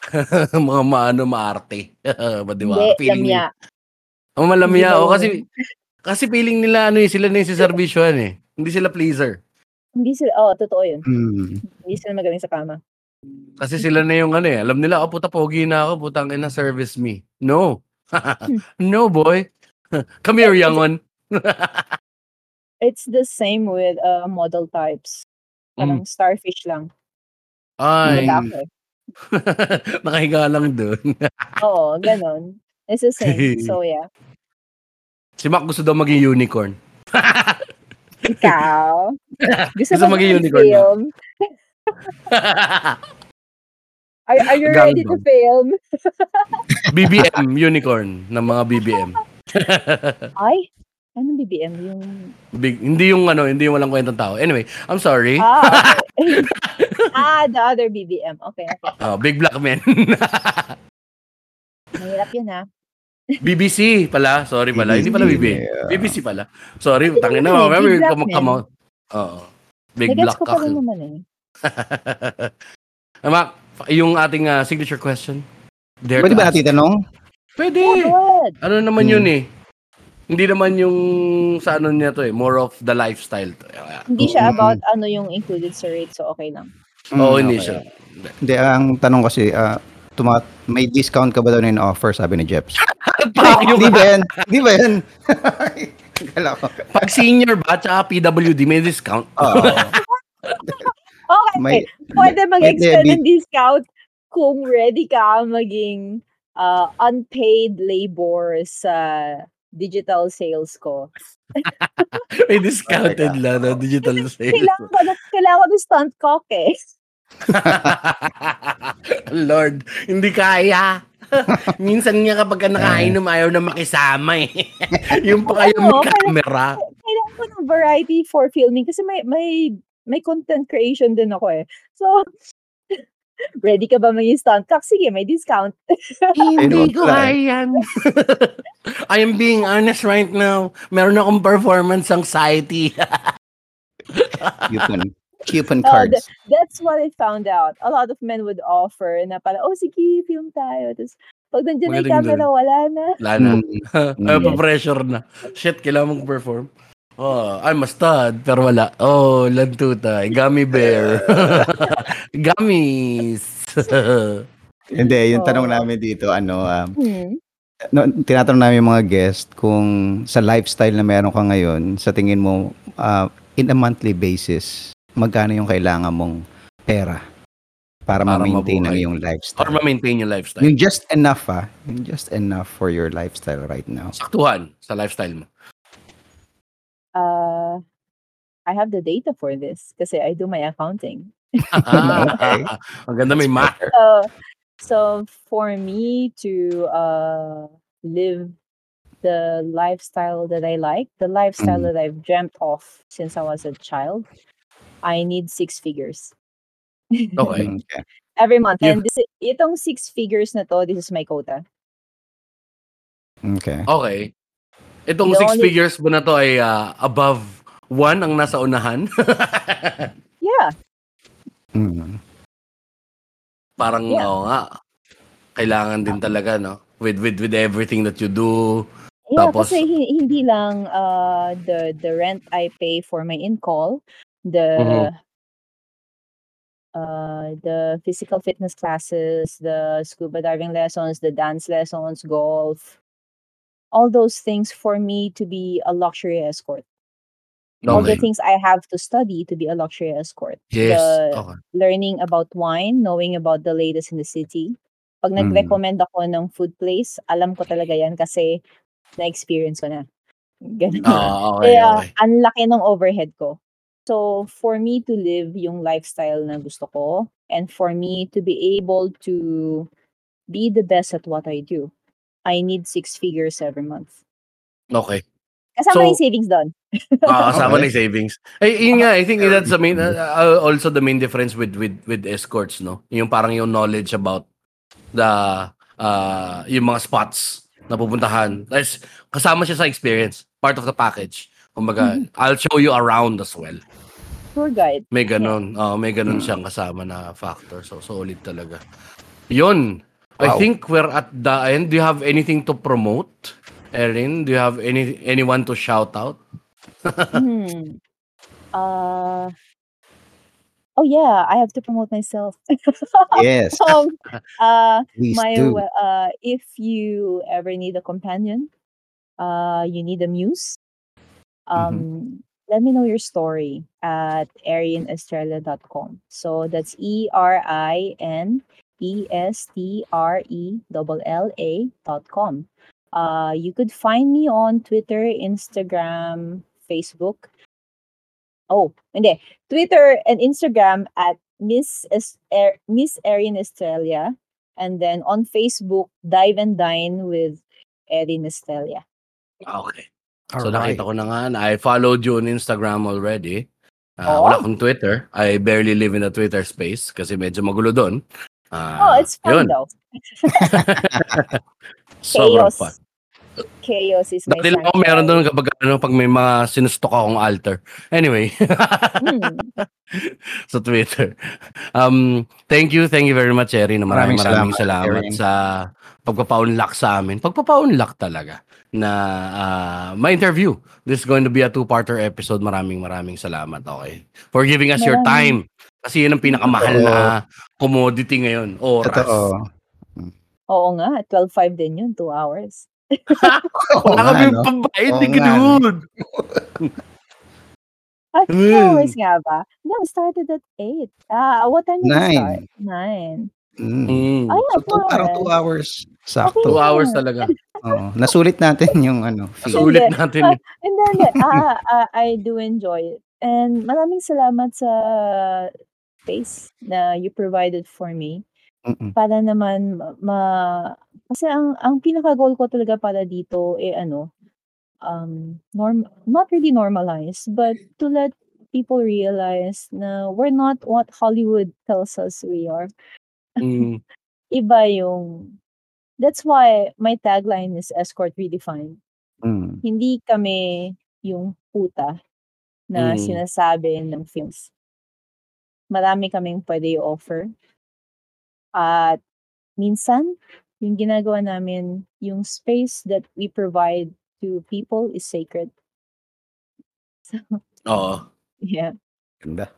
mga maano maarte. ba di ba? Hindi, Feeling lamya. Ni- oh, malamya. Hindi Oh, ba kasi kasi feeling nila ano eh, sila na yung siservisyohan eh. Hindi sila pleaser. Hindi sila, oo, totoo yun. Mm. Hindi sila magaling sa kama. Kasi sila na yung ano eh. Alam nila, oh puta pogi na ako, putang ina service me. No. no boy. Come here, young one. It's the same with uh, model types. Parang starfish lang. Ay. Nakahiga lang doon. Oo, ganon. It's the same. So, yeah. si Mac gusto daw maging unicorn. Ikaw? Gusto, Gusto maging unicorn film? Are, are you ready to film? BBM, unicorn ng mga BBM. Ay, anong BBM? Yung... Big, hindi yung ano, hindi yung walang kwentang tao. Anyway, I'm sorry. Ah, okay. ah, the other BBM. Okay, okay. Oh, big black man. Mahirap yun ah. BBC pala. Sorry pala. Hindi pala BBM. Yeah. BBC pala. Sorry, tangin na. eh, Black come, come on. Oo. Big Nagets black ko pa rin cock. naman eh. Ama, yung ating ah, signature question. Dare Pwede ba natin tanong? Pwede. Oh. Ano naman Hmm. yun eh. Hindi naman yung sa ano niya to eh. More of the lifestyle to. Hindi siya Mm. about ano yung included sa rate, so okay lang. Oo, Mm, hindi okay. siya. Hindi, ang tanong kasi, ah, tuma- may discount ka ba daw na in-offer, sabi ni Jeps? Hindi ba yan? Hindi ba yan? Pag senior ba tsaka PWD may discount. Oo. Okay, May, pwede mag-extend ng discount kung ready ka maging uh, unpaid labor sa digital sales ko. may discounted lang na digital sales. Kailangan ko kailangan ko ng stunt cock eh. Lord, hindi kaya. Minsan nga kapag ka nakainom, ayaw na makisama eh. yung pa kayo may Oo, kaya- camera. Kailangan ko ng variety for filming kasi may may may content creation din ako eh. So, ready ka ba maging stunt cock? Sige, may discount. Hindi ko kaya yan. I am being honest right now. Meron akong performance anxiety. coupon. Coupon Oh, cards. That's what I found out. A lot of men would offer na pala, oh sige, film tayo. Tapos, pag nandiyan na yung camera, wala na. Wala na. Mm. Ay, pa-pressure na. Shit, kailangan mong perform. Oh, I'm a stud, pero wala. Oh, lantuta. Gummy bear. Gummies. Hindi, yung tanong namin dito, ano, um, Hmm. no, tinatanong namin yung mga guest kung sa lifestyle na meron ka ngayon, sa tingin mo, uh, in a monthly basis, magkano yung kailangan mong pera para, Para ma-maintain ang iyong Or lifestyle? ma-maintain yung lifestyle. Yung just enough, ah. Yung just enough for your lifestyle right now. Saktuhan sa lifestyle mo. Uh, I have the data for this kasi I do my accounting. Okay. Maganda may math. So, so for me to uh, live the lifestyle that I like, the lifestyle Mhm. that I've dreamt of since I was a child, I need six figures. Okay. Okay. Every month. You- And this, itong six figures na to, this is my quota. Okay. Okay. Itong The six only- figures mo na to ay ah, above one ang nasa unahan. Yeah. Mm. Parang, Yeah. oo nga. Kailangan din talaga, no? With, with, with everything that you do. Yeah, Tapos- kasi hindi lang uh, the the rent I pay for my in-call, the Mhm. uh, the physical fitness classes, the scuba diving lessons, the dance lessons, golf, all those things for me to be a luxury escort. All the things I have to study to be a luxury escort. Yes. The Okay. learning about wine, knowing about the latest in the city. Pag Mm. nag-recommend ako ng food place, alam ko talaga yan kasi na-experience ko na. Ganun. Ah, okay, Kaya, okay. ang laki ng overhead ko. So, for me to live yung lifestyle na gusto ko, and for me to be able to be the best at what I do, I need six figures every month. Okay. Kasama So- na yung savings doon. Ah, kasama Okay. na yung savings. Ay, yun nga, I think that's the main, uh, uh, also the main difference with with with escorts, no? Yung parang yung knowledge about the uh, yung mga spots na pupuntahan. Tapos, kasama siya sa experience. Part of the package. Kumbaga, I'll show you around as well. Tour guide. May ganun. Oh, may ganun siyang kasama na factor. So, solid talaga. Yun. I Wow. think we're at the end. Do you have anything to promote? Erin, do you have any anyone to shout out? hmm. Uh, oh yeah, I have to promote myself. Yes, um, uh, please my do. uh if you ever need a companion uh you need a muse um let me know your story at arianestrella.com so that's e r i n e s t r e l l a dot com uh you could find me on twitter instagram facebook oh hindi twitter and instagram at miss Es- er- miss arian estrella and then on Facebook, Dive and Dine with Erin Estelia. Okay. So Alright. nakita ko na nga, na I followed you on Instagram already. Ah, Oh. Wala akong Twitter. I barely live in the Twitter space kasi medyo magulo doon. oh, Ah, it's fun yun. though. Sobrang fun. Chaos is my Dati lang ako meron doon kapag ano, pag may mga sinustok akong altar. Anyway. Hmm. sa Twitter. Um, thank you, thank you very much, Eri. Na maraming Maraming maraming salamat, salamat, Erin. sa pagpapaunlak sa amin. Pagpapaunlak talaga na ah, ma-interview. This is going to be a two-parter episode. Maraming maraming salamat, okay? For giving us your time. Kasi yun ang pinakamahal Totoo. na commodity ngayon, oras. Totoo. Oo nga, 12.5 din yun, 2 hours. Wala nga, kami no? pambayad ni? Ganoon. 2 Mm. hours nga ba? No, we started at 8. Ah, what time did Nine. start? 9. Mm. Mm. Ay, So, two, parang two hours. Sakto. Two Okay. hours talaga. Oo. Nasulit natin yung ano. fee. Sulit Hindi. natin. And then, ah, ah, I do enjoy it. And maraming salamat sa space na you provided for me. Mm-mm. Para naman ma, ma- kasi ang ang pinaka-goal ko talaga para dito eh ano, um, norm, not really normalize, but to let people realize na we're not what Hollywood tells us we are. Mm. Iba yung, that's why my tagline is Escort Redefined. Mm. Hindi kami yung puta na Mm. sinasabi ng films. Marami kaming pwede i-offer. At minsan, yung ginagawa namin, yung space that we provide to people is sacred. So, Oo. yeah. Ganda.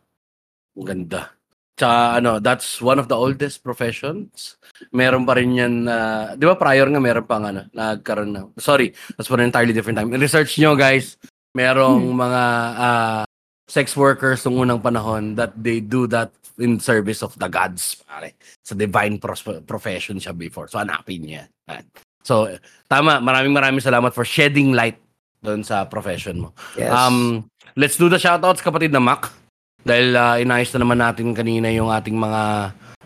Ganda. Tsaka ano, that's one of the oldest professions. Meron pa rin yan na, di ba prior nga meron pang ano, nagkaroon na. Sorry, that's for an entirely different time. Research nyo guys, merong mga ah, sex workers nung unang panahon that they do that in service of the gods, pare. Sa divine pros- profession siya before. So hanapin niya. So, tama. Maraming maraming salamat for shedding light doon sa profession mo. Yes. Um, let's do the shoutouts kapatid na Mac. Dahil uh, inayos na naman natin kanina yung ating mga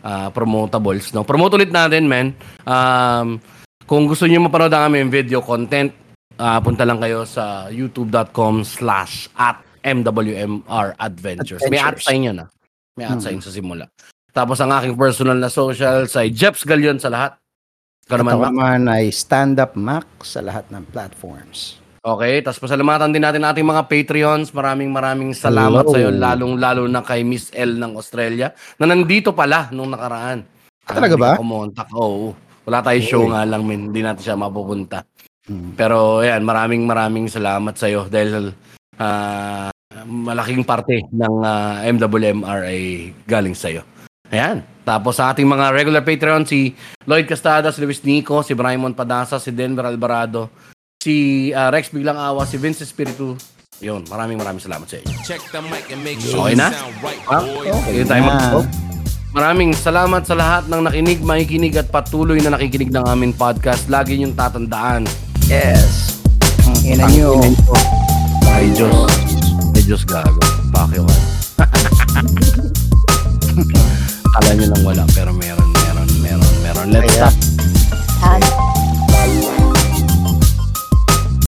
ah, promotables. No? Promote ulit natin, men. Um, kung gusto niyo mapanood ang aming video content, ah, punta lang kayo sa youtube.com slash at MWMR Adventures. May at Adventures. sign yun, ah. May at Hmm. sign sa simula. Tapos ang aking personal na socials ay Jeps Galion sa lahat. Ikaw naman, Mac. naman ay stand-up Mac sa lahat ng platforms. Okay, tapos pasalamatan din natin ating mga Patreons. Maraming maraming salamat Hello. sa iyo, lalong-lalo na kay Miss L ng Australia na nandito pala nung nakaraan. Ah, talaga ba? Kumontak. Oo. Wala tayo show nga lang, min. Hindi natin siya mapupunta. Mm. Pero ayan, maraming maraming salamat sa iyo dahil ah, malaking parte ng ah, MWMR ay galing sa iyo. Ayan. Tapos sa ating mga regular Patreon, si Lloyd Castada, si Luis Nico, si Braimon Padasa, si Denver Alvarado, si ah, Rex Biglang Awa, si Vince Espiritu. Yun, maraming maraming salamat sa inyo. Check the mic and make Okay sure you na? right, boys. Okay Yun tayo mag- Maraming salamat sa lahat ng nakinig, makikinig at patuloy na nakikinig ng aming podcast. Lagi niyong tatandaan. Yes. Ang ina Ang nyo. ina nyo. Ay Diyos. Ay Diyos gago. Bakit ka? Kala nyo lang wala, pero meron, meron, meron, meron. Let's stop. And